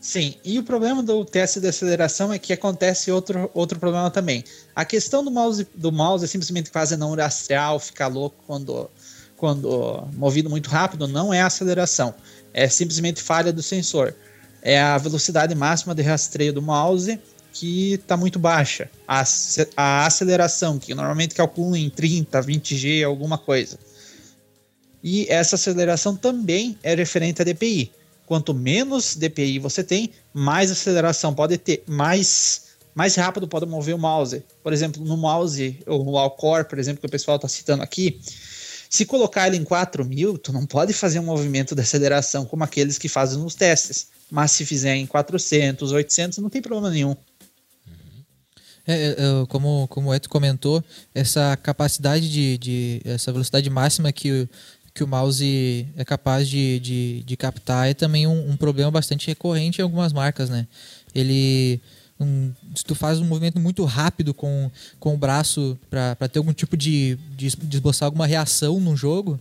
Sim, e o problema do teste de aceleração é que acontece outro, outro problema também. A questão do mouse, do mouse é simplesmente quase não rastrear, ficar louco quando, quando movido muito rápido, não é aceleração. É simplesmente falha do sensor. É a velocidade máxima de rastreio do mouse que está muito baixa. A, a aceleração, que normalmente calcula em 30, 20G, alguma coisa. E essa aceleração também é referente a DPI. Quanto menos DPI você tem, mais aceleração pode ter, mais mais rápido pode mover o mouse. Por exemplo, no mouse, ou no Alcor, por exemplo, que o pessoal está citando aqui, se colocar ele em 4000, tu não pode fazer um movimento de aceleração como aqueles que fazem nos testes. Mas se fizer em 400, 800, não tem problema nenhum. É, é, é, como, como o Eto comentou, essa capacidade de, de, essa velocidade máxima que, que o mouse é capaz de, de, de captar é também um, um, problema bastante recorrente em algumas marcas, né? Ele um, se tu faz um movimento muito rápido com, com o braço para ter algum tipo de, de, de esboçar alguma reação no jogo,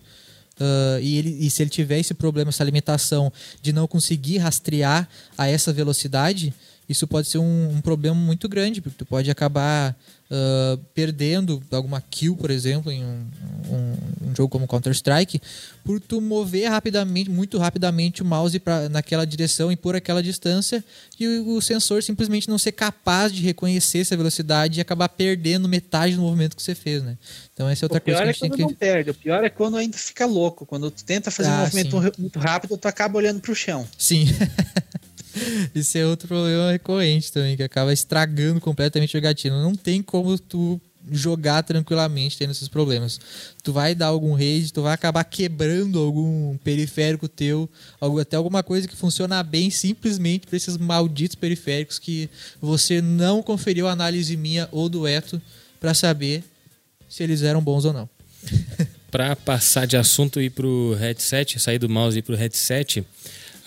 Uh, e, ele, e se ele tiver esse problema, essa limitação de não conseguir rastrear a essa velocidade, isso pode ser um, um problema muito grande, porque tu pode acabar uh, perdendo alguma kill, por exemplo, em um, um, um jogo como Counter-Strike, por tu mover rapidamente, muito rapidamente o mouse pra, naquela direção e por aquela distância e o, o, sensor simplesmente não ser capaz de reconhecer essa velocidade e acabar perdendo metade do movimento que você fez, né? Então essa é outra coisa que a é gente é tem que... não perde, o pior é quando ainda fica louco, quando tu tenta fazer ah, um movimento sim. muito rápido, tu acaba olhando para o chão. Sim. Isso é outro problema recorrente também, que acaba estragando completamente a jogatina. Não tem como tu jogar tranquilamente tendo esses problemas. Tu vai dar algum raid, tu vai acabar quebrando algum periférico teu, até alguma coisa que funciona bem simplesmente para esses malditos periféricos que você não conferiu a análise minha ou do Eto para saber se eles eram bons ou não. para passar de assunto e ir pro headset, sair do mouse e ir pro headset,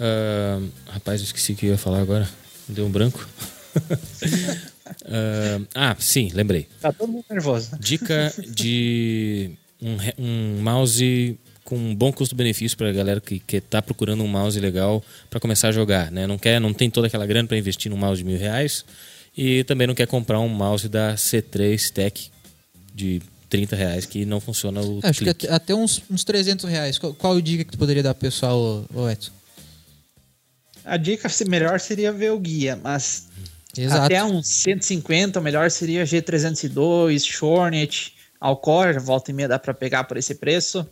Uh, rapaz, eu esqueci o que eu ia falar agora. Deu um branco. uh, ah, sim, lembrei. Tá todo mundo nervoso. Dica de um, um mouse com um bom custo-benefício para a galera que, que tá procurando um mouse legal para começar a jogar, né? Não quer, não tem toda aquela grana para investir num mouse de mil reais e também não quer comprar um mouse da C3 Tech de 30 reais que não funciona o Acho clique. que até uns, uns 300 reais. Qual, qual dica que tu poderia dar pro pessoal, Edson? A dica melhor seria ver o guia, mas Exato. até uns 150, o melhor seria G302, Shornet, Alcor, volta e meia dá para pegar por esse preço.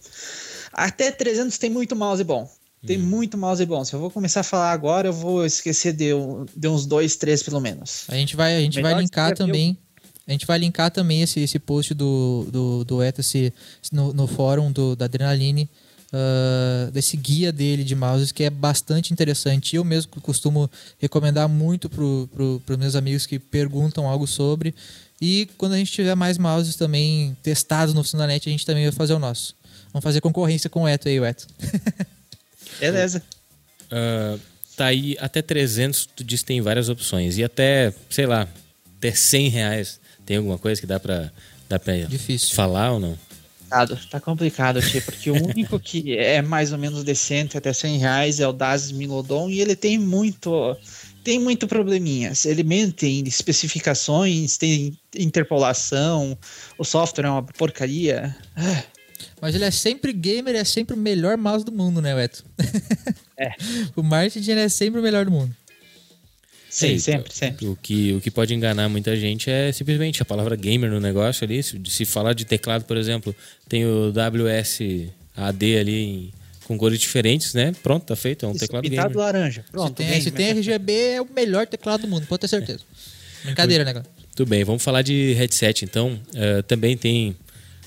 Até 300 tem muito mouse bom. Tem hum. muito mouse bom. Se eu vou começar a falar agora, eu vou esquecer de, de uns dois, três pelo menos. A gente vai, a gente vai linkar também. A gente vai linkar também esse, esse post do, do, do Etacy no, no fórum do, da Adrenaline uh, desse guia dele de mouses que é bastante interessante. Eu mesmo costumo recomendar muito para pro, os meus amigos que perguntam algo sobre. E quando a gente tiver mais mouses também testados no Funcionalnet, a gente também vai fazer o nosso. Vamos fazer concorrência com o Eto aí, o Eto. Beleza. Uh, tá aí até 300, tu diz que tem várias opções. E até, sei lá, até 100 reais. Tem alguma coisa que dá pra, dá pra Difícil. falar ou não? Complicado, tá complicado, tio, porque o único que é mais ou menos decente até 100 reais é o Dazs Milodon e ele tem muito tem muito probleminhas. Ele mente em especificações, tem interpolação, o software é uma porcaria. Ah. Mas ele é sempre gamer, é sempre o melhor mouse do mundo, né, Beto? É. o marketing é sempre o melhor do mundo. Sim, é, sempre, sempre. O que, o que pode enganar muita gente é simplesmente a palavra gamer no negócio ali. Se, se falar de teclado, por exemplo, tem o WSAD ali em, com cores diferentes, né? Pronto, tá feito. É um Isso, teclado pintado gamer. laranja. Pronto, se tem, se tem RGB, é o melhor teclado do mundo, pode ter certeza. Brincadeira, né, galera? Tudo bem, vamos falar de headset então. Uh, também tem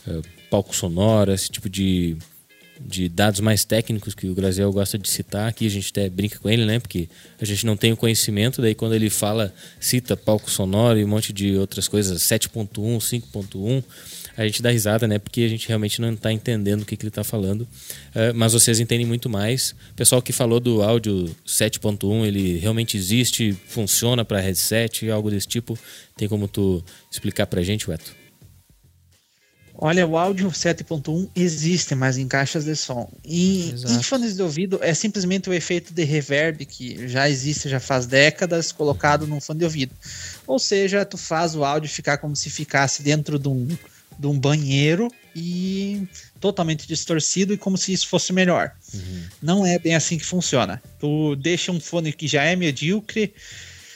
uh, palco sonoro, esse tipo de de dados mais técnicos que o Graziel gosta de citar. Aqui a gente até brinca com ele, né? Porque a gente não tem o conhecimento. Daí quando ele fala, cita palco sonoro e um monte de outras coisas, 7.1, 5.1, a gente dá risada, né? Porque a gente realmente não está entendendo o que, que ele está falando. Uh, mas vocês entendem muito mais. O pessoal que falou do áudio 7.1, ele realmente existe, funciona para headset, algo desse tipo. Tem como tu explicar para a gente, Weto? Olha, o áudio 7.1 existe, mas em caixas de som. E em fones de ouvido é simplesmente o efeito de reverb que já existe já faz décadas colocado num fone de ouvido. Ou seja, tu faz o áudio ficar como se ficasse dentro de um, de um banheiro e totalmente distorcido e como se isso fosse melhor. Uhum. Não é bem assim que funciona. Tu deixa um fone que já é medíocre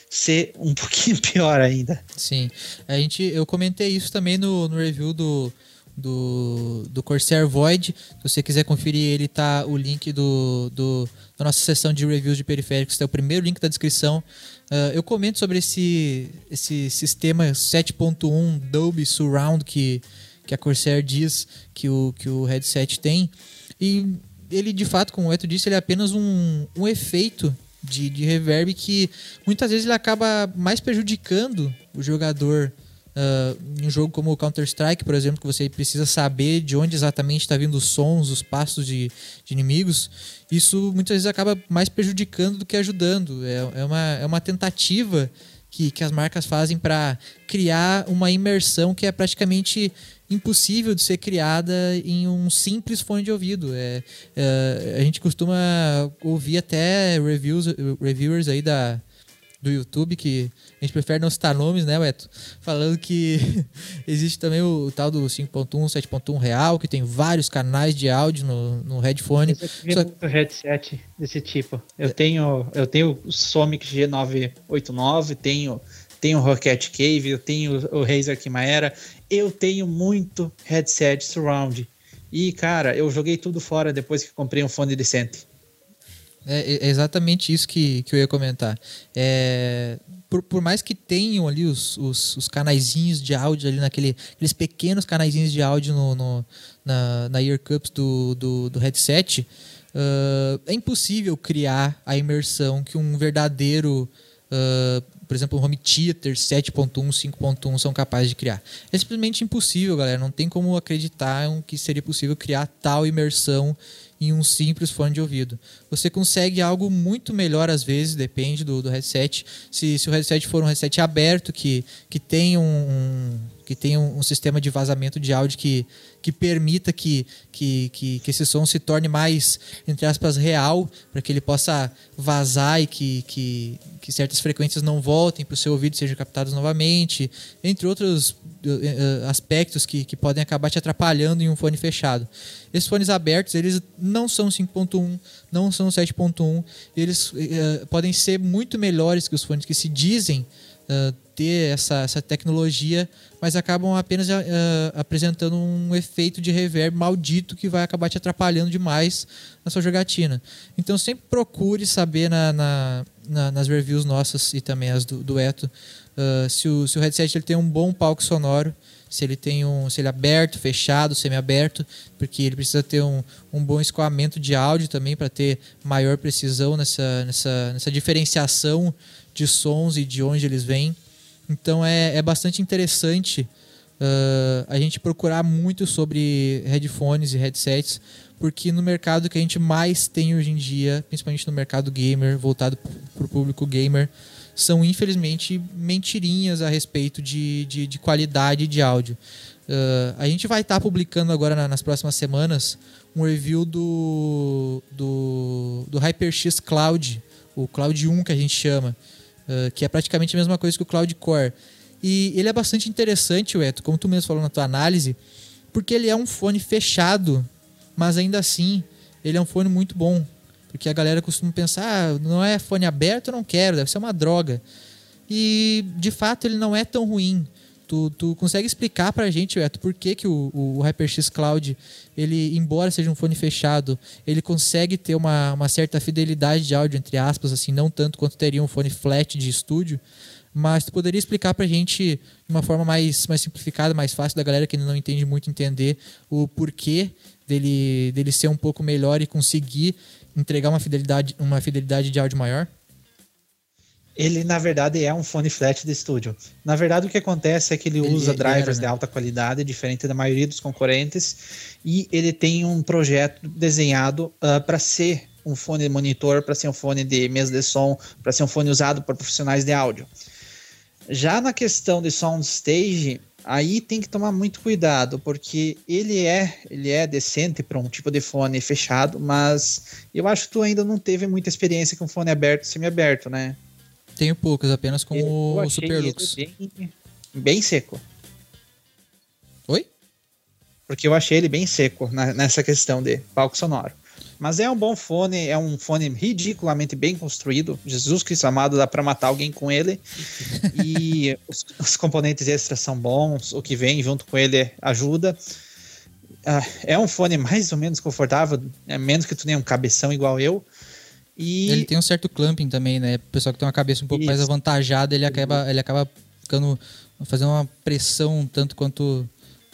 ser um pouquinho pior ainda. Sim. A gente, eu comentei isso também no, no review do do, do Corsair Void. Se você quiser conferir ele, tá o link do, do da nossa sessão de reviews de periféricos, tá o primeiro link da descrição. Uh, eu comento sobre esse, esse sistema 7.1 Dolby Surround que, que a Corsair diz que o, que o headset tem. E ele, de fato, como o Eto disse, ele é apenas um, um efeito de, de reverb que muitas vezes ele acaba mais prejudicando o jogador Uh, em um jogo como Counter-Strike, por exemplo, que você precisa saber de onde exatamente está vindo os sons, os passos de, de, inimigos, isso muitas vezes acaba mais prejudicando do que ajudando. É, é, uma, é uma tentativa que, que as marcas fazem para criar uma imersão que é praticamente impossível de ser criada em um simples fone de ouvido. É, é, a gente costuma ouvir até reviews, reviewers aí da, do YouTube, que a gente prefere não citar nomes, né, Beto? Falando que existe também o, tal do 5.1, 7.1 real, que tem vários canais de áudio no, no headphone. Eu Só... muito headset desse tipo. Eu é. tenho eu tenho o Somic G989, tenho tenho o Rocket Cave, eu tenho o Razer Chimera, eu tenho muito headset surround. E, cara, eu joguei tudo fora depois que comprei um fone decente. É, é exatamente isso que, que eu ia comentar. É, por, por mais que tenham ali os, os, os canaizinhos de áudio ali naquele, aqueles pequenos canaizinhos de áudio no, no na, na ear cups do, do, do headset, uh, é impossível criar a imersão que um verdadeiro uh, por exemplo, o Home Theater 7.1, 5.1 são capazes de criar. É simplesmente impossível, galera. Não tem como acreditar que seria possível criar tal imersão em um simples fone de ouvido. Você consegue algo muito melhor às vezes, depende do, do headset. Se, se o headset for um headset aberto, que, que tem um, um que tenha um, um, sistema de vazamento de áudio que, que permita que, que, que, que esse som se torne mais, entre aspas, real, para que ele possa vazar e que, que, que certas frequências não voltem para o seu ouvido sejam captadas novamente, entre outros uh, aspectos que, que podem acabar te atrapalhando em um fone fechado. Esses fones abertos, eles não são 5.1, não são 7.1, eles uh, podem ser muito melhores que os fones que se dizem uh, ter essa, essa tecnologia, mas acabam apenas uh, apresentando um efeito de reverb maldito que vai acabar te atrapalhando demais na sua jogatina. Então sempre procure saber na, na, na nas reviews nossas e também as do, do Eto uh, se, o, se o headset ele tem um bom palco sonoro, se ele tem um se ele é aberto, fechado, semi-aberto, porque ele precisa ter um, um bom escoamento de áudio também para ter maior precisão nessa, nessa, nessa diferenciação de sons e de onde eles vêm. Então é, é bastante interessante uh, a gente procurar muito sobre headphones e headsets, porque no mercado que a gente mais tem hoje em dia, principalmente no mercado gamer, voltado para o público gamer, são infelizmente mentirinhas a respeito de, de, de qualidade de áudio. Uh, a gente vai estar tá publicando agora na, nas próximas semanas um review do, do, do HyperX Cloud, o Cloud 1 que a gente chama, uh, que é praticamente a mesma coisa que o Cloud Core. E ele é bastante interessante, Eto, como tu mesmo falou na tua análise, porque ele é um fone fechado, mas ainda assim ele é um fone muito bom. Porque a galera costuma pensar, ah, não é fone aberto, eu não quero, deve ser uma droga. E de fato ele não é tão ruim. Tu, tu consegue explicar pra gente, Beto, por que, que o, o HyperX Cloud, ele, embora seja um fone fechado, ele consegue ter uma, uma certa fidelidade de áudio, entre aspas, assim, não tanto quanto teria um fone flat de estúdio, mas tu poderia explicar pra gente de uma forma mais, mais simplificada, mais fácil da galera que não entende muito entender o porquê dele, dele ser um pouco melhor e conseguir entregar uma fidelidade, uma fidelidade de áudio maior? Ele na verdade é um fone flat de estúdio. Na verdade, o que acontece é que ele, ele usa drivers era, né? de alta qualidade, diferente da maioria dos concorrentes, e ele tem um projeto desenhado uh, para ser um fone monitor, para ser um fone de mesa de som, para ser um fone usado por profissionais de áudio. Já na questão de soundstage, aí tem que tomar muito cuidado, porque ele é, ele é decente para um tipo de fone fechado, mas eu acho que tu ainda não teve muita experiência com fone aberto, semi-aberto, né? Tenho poucas, apenas com o Superlux. Bem, bem seco. Oi? Porque eu achei ele bem seco na, nessa questão de palco sonoro. Mas é um bom fone, é um fone ridiculamente bem construído. Jesus Cristo amado, dá para matar alguém com ele. E os, os, componentes extras são bons, o que vem junto com ele ajuda. uh, é um fone mais ou menos confortável, é menos que tu nem um cabeção igual eu. E... Ele tem um certo clamping também, né? O pessoal que tem uma cabeça um pouco Isso. mais avantajada, ele acaba, ele acaba ficando fazendo uma pressão tanto quanto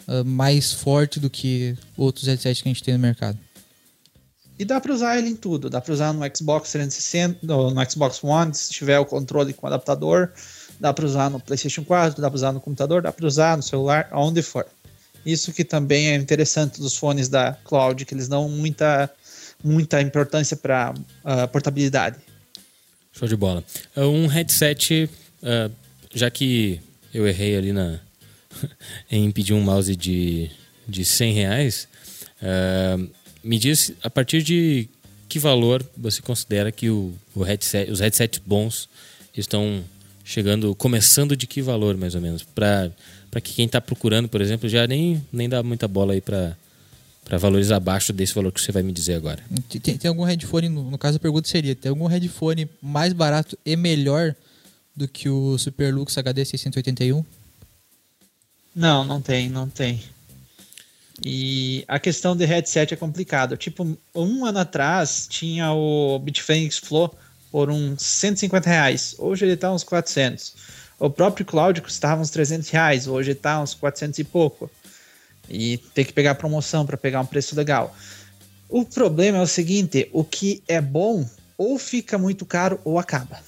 uh, mais forte do que outros headsets que a gente tem no mercado. E dá para usar ele em tudo. Dá para usar no Xbox 360, no, no Xbox One, se tiver o controle com adaptador. Dá para usar no PlayStation 4, dá para usar no computador, dá para usar no celular, aonde for. Isso que também é interessante dos fones da Cloud, que eles dão muita, muita importância para uh, ah, portabilidade. Show de bola. Uh, um headset, uh, já que eu errei ali na em pedir um mouse de, de 100 reais, me diz a partir de que valor você considera que o, o headset, os headsets bons estão chegando, começando de que valor mais ou menos? Para que quem está procurando, por exemplo, já nem, nem dá muita bola aí para para valores abaixo desse valor que você vai me dizer agora. Tem, tem algum headphone, no, no, caso a pergunta seria, tem algum headphone mais barato e melhor do que o Superlux HD 681? Não, não tem, não tem. E a questão de headset é complicado. Tipo, um ano atrás tinha o Bitfinex Flow por uns 150 reais. Hoje ele está uns 400. O próprio Cloud custava uns 300 reais. Hoje está uns 400 e pouco. E tem que pegar promoção para pegar um preço legal. O problema é o seguinte: o que é bom ou fica muito caro ou acaba.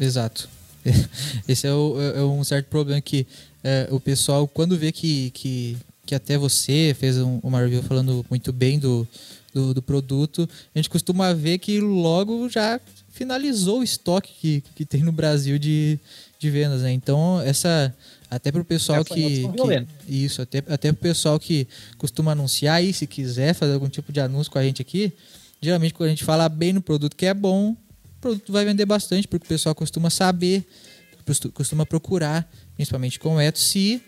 Exato. Esse é, o, é um certo problema que é, o pessoal, quando vê que, que, que até você fez um, uma review falando muito bem do, do, do, produto, a gente costuma ver que logo já finalizou o estoque que, que tem no Brasil de, de vendas, né? Então, essa até para o pessoal que, que, isso até até o pessoal que costuma anunciar e se quiser fazer algum tipo de anúncio com a gente aqui geralmente quando a gente fala bem no produto que é bom o produto vai vender bastante porque o pessoal costuma saber costuma procurar principalmente com o Eto se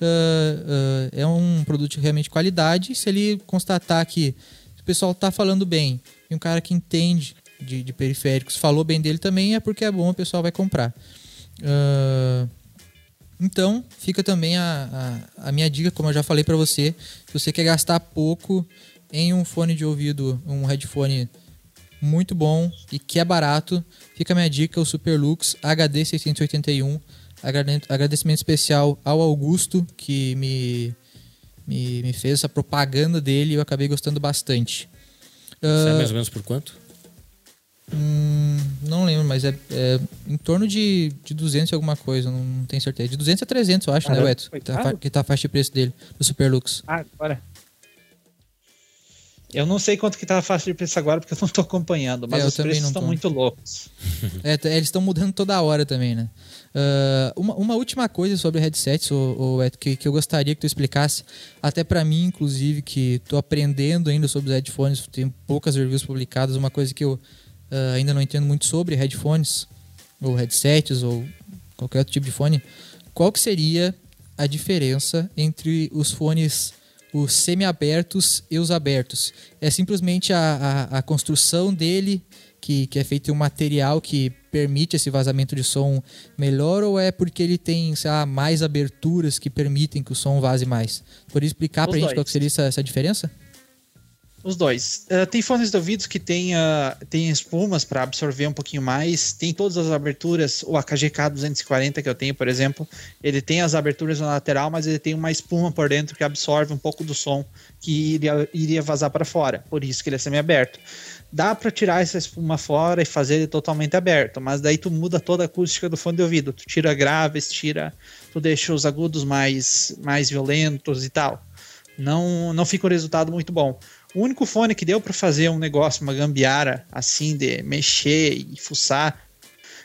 uh, uh, é um produto de realmente qualidade se ele constatar que pessoal tá falando bem e um cara que entende de, de periféricos falou bem dele também, é porque é bom, o pessoal vai comprar. Uh, então, fica também a, a, a, minha dica, como eu já falei para você, se você quer gastar pouco em um fone de ouvido, um headphone muito bom e que é barato, fica a minha dica, o Superlux HD 681. Agradecimento especial ao Augusto, que me me, me fez essa propaganda dele e eu acabei gostando bastante. Você uh, mais ou menos por quanto? Hum, não lembro, mas é, é, em torno de, de 200 e alguma coisa, não, não tenho certeza. De 200 a 300, eu acho, né, Beto? Que tá, que tá a faixa de preço dele, do Superlux. Ah, agora. Eu não sei quanto que tá a faixa de preço agora, porque eu não tô acompanhando, mas é, os preços estão muito loucos. é, eles estão mudando toda hora também, né? Uh, uma, uma, última coisa sobre headsets, o, o, que, que eu gostaria que tu explicasse, até para mim, inclusive, que estou aprendendo ainda sobre os headphones, tem poucas reviews publicadas, uma coisa que eu uh, ainda não entendo muito sobre headphones, ou headsets, ou qualquer outro tipo de fone. Qual que seria a diferença entre os fones os semi-abertos e os abertos? É simplesmente a, a, a construção dele que, que é feito em um material que permite esse vazamento de som melhor ou é porque ele tem lá, mais aberturas que permitem que o som vaze mais? Poderia explicar para a gente qual seria essa, essa diferença? Os dois. Uh, tem fones de ouvidos que tem, uh, tem espumas para absorver um pouquinho mais. Tem todas as aberturas. O AKGK 240 que eu tenho, por exemplo, ele tem as aberturas na lateral, mas ele tem uma espuma por dentro que absorve um pouco do som que iria, iria vazar para fora. Por isso que ele é semi-aberto dá para tirar essa espuma fora e fazer ele totalmente aberto, mas daí tu muda toda a acústica do fone de ouvido, tu tira graves, tira, tu deixa os agudos mais mais violentos e tal. Não não fica um resultado muito bom. O único fone que deu para fazer um negócio, uma gambiara assim de mexer e fuçar,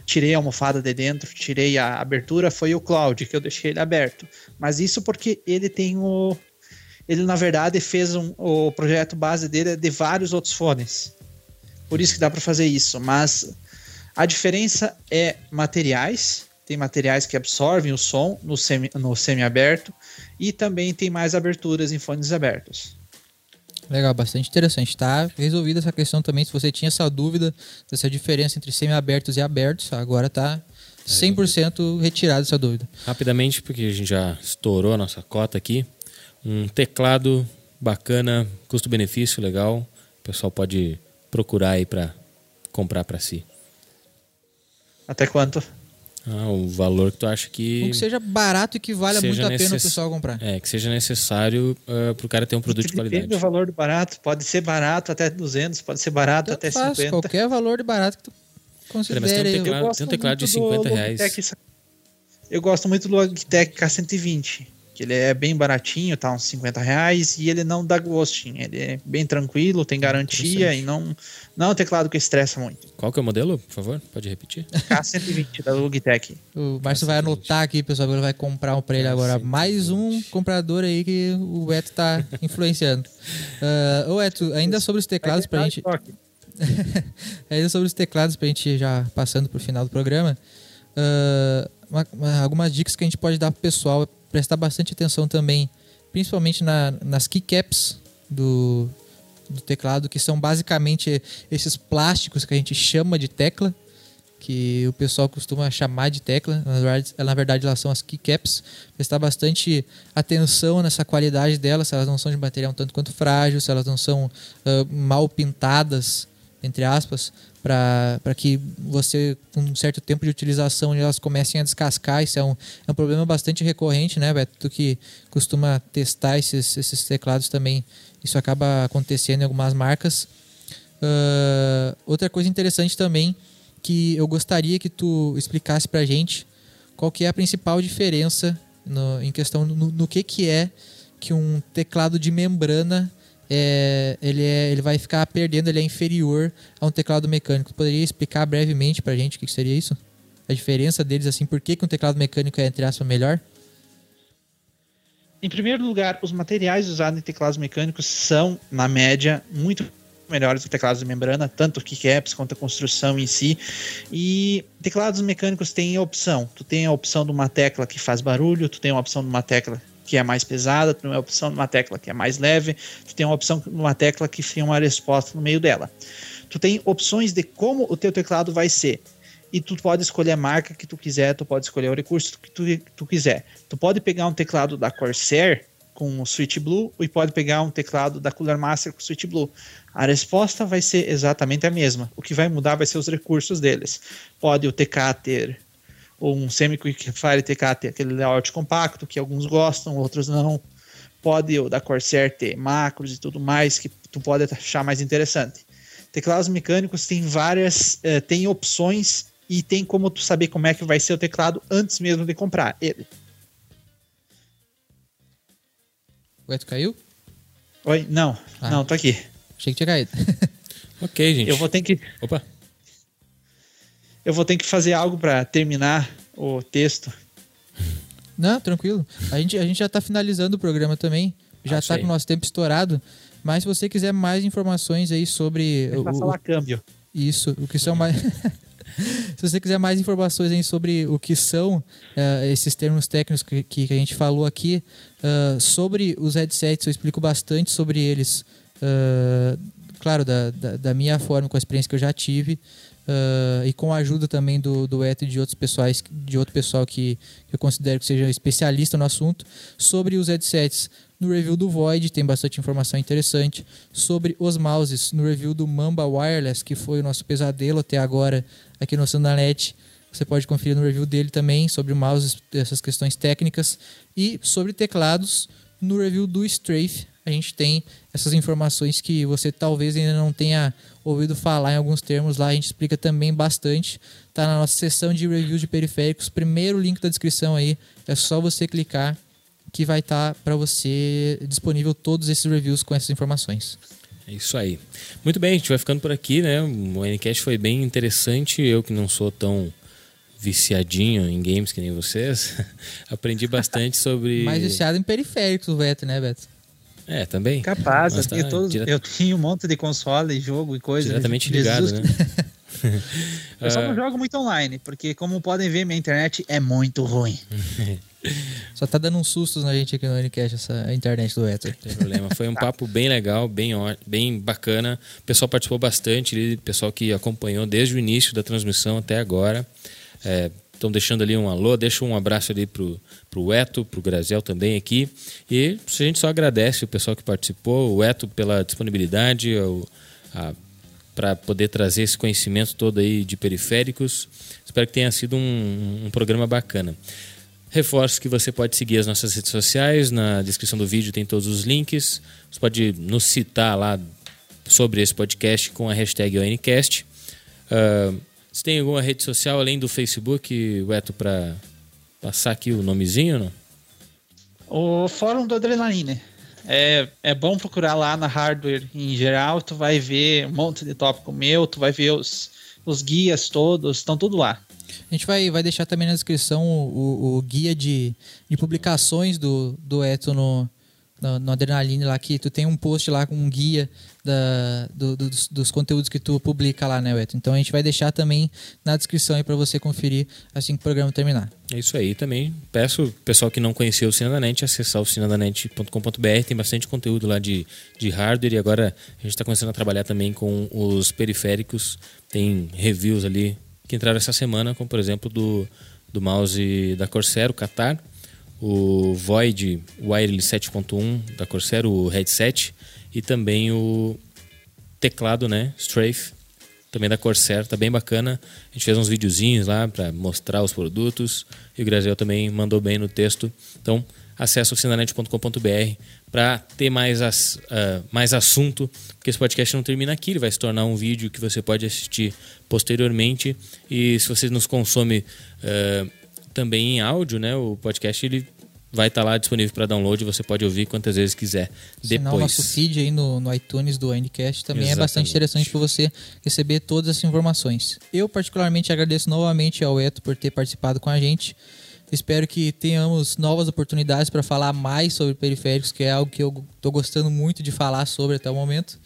tirei a almofada de dentro, tirei a abertura, foi o Cloud, que eu deixei ele aberto. Mas isso porque ele tem o ele na verdade fez um, o projeto base dele é de vários outros fones. Por isso que dá para fazer isso. Mas a diferença é materiais. Tem materiais que absorvem o som no semi, no semi-aberto e também tem mais aberturas em fones abertos. Legal, bastante interessante. Tá resolvida essa questão também. Se você tinha essa dúvida dessa diferença entre semi-abertos e abertos, agora tá 100% retirada essa dúvida. Rapidamente, porque a gente já estourou a nossa cota aqui. Um teclado bacana, custo-benefício legal. O pessoal pode procurar aí para comprar para si. Até quanto? Ah, o valor que tu acha que. Um que seja barato e que valha muito a pena o necess- pessoal comprar. É, que seja necessário para o cara ter um produto de Depende qualidade. do valor do barato. Pode ser barato até 200, pode ser barato Tanto até faz, 50. qualquer valor de barato que tu mas tem um considere. teclado- Eu gosto tem um teclado de muito do 50 reais. Logitech- eu gosto muito do Logitech K120. Que ele é bem baratinho, tá uns 50 reais. E ele não dá ghosting. Ele é bem tranquilo, tem garantia e não, não é um teclado que estressa muito. Qual que é o modelo, por favor? Pode repetir? K120 da Logitech. O Márcio vai anotar aqui, pessoal, ele vai comprar um pra ele agora. Mais um comprador aí que o Eto tá influenciando. Ah, ô Eto, ainda sobre os teclados pra gente. Ainda sobre os teclados pra gente ir já passando pro final do programa. ah, uma- uma- algumas dicas que a gente pode dar pro pessoal. Prestar bastante atenção também, principalmente na- nas keycaps do, do teclado, que são basicamente esses plásticos que a gente chama de tecla, que o pessoal costuma chamar de tecla. Na verdade, na verdade elas são as keycaps. Prestar bastante atenção nessa qualidade delas, se elas não são de material um tanto quanto frágil, se elas não são ah, mal pintadas, entre aspas, para que você, com um certo tempo de utilização, elas comecem a descascar. Isso é um, é um problema bastante recorrente, né, Beto? Tu que costuma testar esses, esses teclados também, isso acaba acontecendo em algumas marcas. Ah, outra coisa interessante também que eu gostaria que tu explicasse pra gente qual que é a principal diferença no- em questão no, no que que é que um teclado de membrana é, ele, é, ele vai ficar perdendo, ele é inferior a um teclado mecânico. Poderia explicar brevemente pra gente o que, seria isso? A diferença deles, assim, por que, que um teclado mecânico é, entre aspas, melhor? Em primeiro lugar, os materiais usados em teclados mecânicos são, na média, muito melhores que teclados de membrana, tanto keycaps quanto a construção em si. E teclados mecânicos têm a opção. Tu tem a opção de uma tecla que faz barulho, tu tem a opção de uma tecla que é mais pesada, tu tem a opção de uma tecla que é mais leve, tu tem a opção de uma tecla que tem uma resposta no meio dela. Tu tem opções de como o teu teclado vai ser. E tu pode escolher a marca que tu quiser, tu pode escolher o recurso que tu, tu quiser. Tu pode pegar um teclado da Corsair com o Switch Blue e pode pegar um teclado da Cooler Master com o Switch Blue. A resposta vai ser exatamente a mesma. O que vai mudar vai ser os recursos deles. Pode o TK ter ou um Semi-Quick Fire TK ter aquele layout compacto que alguns gostam, outros não. Pode o da Corsair ter macros e tudo mais que tu pode achar mais interessante. Teclados mecânicos tem várias, eh, tem opções e tem como tu saber como é que vai ser o teclado antes mesmo de comprar ele. O Eto caiu? Oi? Não, Ah. não, tô aqui. Achei que tinha caído. Ok, gente. Eu vou ter que, Opa. Eu vou ter que fazer algo para terminar o texto. Não, tranquilo. A gente, a gente já tá finalizando o programa também. Já Ah, tá aí. com o nosso tempo estourado. Mas se você quiser mais informações aí sobre o- falar câmbio. Isso, o que são mais. Se você quiser mais informações aí sobre o que são eh, esses termos técnicos que, que a gente falou aqui, ah, sobre os headsets, eu explico bastante sobre eles. ah, claro, da, da, da minha forma, com a experiência que eu já tive. Ah, e com a ajuda também do, do Eto e de outros pessoais, de outro pessoal que, que eu considero que seja especialista no assunto, sobre os headsets. No review do Void tem bastante informação interessante sobre os mouses. No review do Mamba Wireless, que foi o nosso pesadelo até agora aqui no Sandanet, você pode conferir no review dele também sobre mouses, essas questões técnicas. E sobre teclados, no review do Strafe, a gente tem essas informações que você talvez ainda não tenha ouvido falar em alguns termos lá, a gente explica também bastante. Tá na nossa seção de review de periféricos, primeiro link da descrição aí, é só você clicar que vai estar para você disponível todos esses reviews com essas informações. É isso aí. Muito bem, a gente vai ficando por aqui, né? O Ncast foi bem interessante. Eu que não sou tão viciadinho em games que nem vocês, aprendi bastante sobre. Mais viciado em periféricos, o Beto, né, Beto? É, também. Capaz, eu, tá tenho todos- dire- eu tenho um monte de console, jogo e coisa. Diretamente Jesus ligado, né? Eu só Ah. não jogo muito online, porque como podem ver, minha internet é muito ruim. Só tá dando uns sustos na gente aqui no Unicast, essa internet do Beto. Não tem problema. Foi um papo bem legal, bem, bem bacana. O pessoal participou bastante, o pessoal que acompanhou desde o início da transmissão até agora. É, Estão deixando ali um alô, deixa um abraço ali pro, pro Eto, pro Graziel também aqui. E a gente só agradece o pessoal que participou, o Eto pela disponibilidade, para poder trazer esse conhecimento todo aí de periféricos. Espero que tenha sido um, um programa bacana. Reforço que você pode seguir as nossas redes sociais, na descrição do vídeo tem todos os links. Você pode nos citar lá sobre esse podcast com a hashtag ONCast. Uh, você tem alguma rede social além do Facebook, Eto, para passar aqui o nomezinho, não? O fórum do Adrenaline. É, é bom procurar lá na hardware em geral, tu vai ver um monte de tópico meu, tu vai ver os, os guias todos, estão tudo lá. A gente vai, vai deixar também na descrição o, o, o guia de, de publicações do, do Eto no, no, no Adrenaline lá, que tu tem um post lá com um guia da, do, dos, dos, conteúdos que tu publica lá, né, Weto? Então a gente vai deixar também na descrição aí para você conferir assim que o programa terminar. É isso aí também. Peço pessoal que não conhecia o Cine da Net acessar o cinadanet.com.br. Tem bastante conteúdo lá de, de hardware e agora a gente está começando a trabalhar também com os periféricos. Tem reviews ali que entraram essa semana, como por exemplo do, do mouse da Corsair, o Qatar, o Void Wireless 7.1 da Corsair, o headset e também o teclado, né, Strafe, também da Corsair, tá bem bacana. A gente fez uns videozinhos lá para mostrar os produtos e o Graziel também mandou bem no texto. Então, acesse oficinanet.com.br para ter mais, as, uh, mais assunto, porque esse podcast não termina aqui, ele vai se tornar um vídeo que você pode assistir posteriormente. E se você nos consome uh, também em áudio, né, o podcast ele vai estar tá lá disponível para download, você pode ouvir quantas vezes quiser depois. o nosso feed aí no, no iTunes do Endcast também Exatamente. é bastante interessante para você receber todas as informações. Eu particularmente agradeço novamente ao Eto por ter participado com a gente. Espero que tenhamos novas oportunidades para falar mais sobre periféricos, que é algo que eu estou gostando muito de falar sobre até o momento.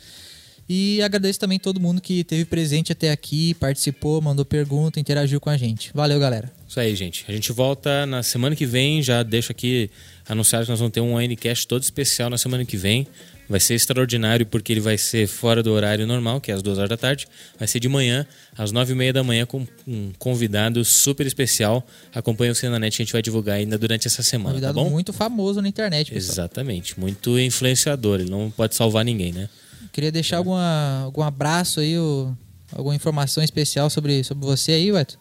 E agradeço também todo mundo que esteve presente até aqui, participou, mandou pergunta, interagiu com a gente. Valeu, galera. Isso aí, gente. A gente volta na semana que vem. Já deixo aqui anunciado que nós vamos ter um Ncast todo especial na semana que vem. Vai ser extraordinário porque ele vai ser fora do horário normal, que é às duas horas da tarde. Vai ser de manhã, às nove e meia da manhã, com um convidado super especial. Acompanhe o Cenanet que a gente vai divulgar ainda durante essa semana. Tá convidado tá muito famoso na internet, pessoal. Exatamente. Muito influenciador. Ele não pode salvar ninguém, né? Queria deixar alguma, algum abraço aí, ou, alguma informação especial sobre, sobre você aí, Weto?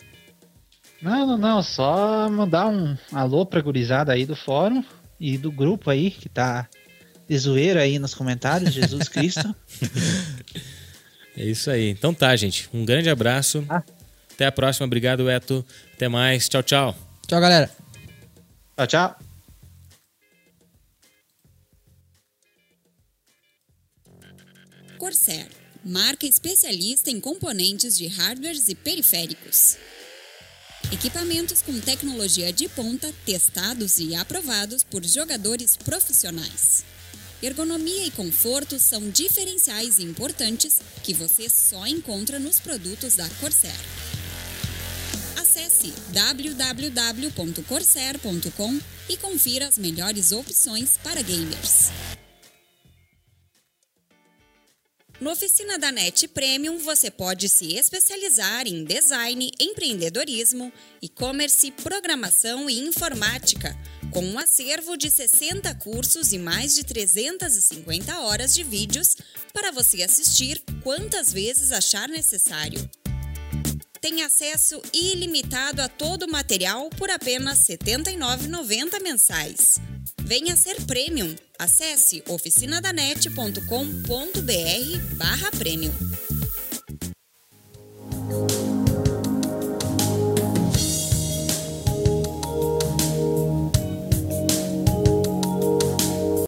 Não, não, não. Só mandar um alô pra gurizada aí do fórum e do grupo aí que tá de zoeira aí nos comentários, Jesus Cristo. é isso aí. Então tá, gente. Um grande abraço. Ah. Até a próxima. Obrigado, Eto. Até mais. Tchau, tchau. Tchau, galera. Tchau, tchau. Corsair, marca especialista em componentes de hardwares e periféricos. Equipamentos com tecnologia de ponta testados e aprovados por jogadores profissionais. Ergonomia e conforto são diferenciais importantes que você só encontra nos produtos da Corsair. Acesse www.corsair.com e confira as melhores opções para gamers. No Oficina da NET Premium, você pode se especializar em design, empreendedorismo, e-commerce, programação e informática, com um acervo de 60 cursos e mais de 350 horas de vídeos para você assistir quantas vezes achar necessário. Tem acesso ilimitado a todo o material por apenas R$ 79,90 mensais. Venha ser premium. Acesse oficinadanet.com.br barra premium.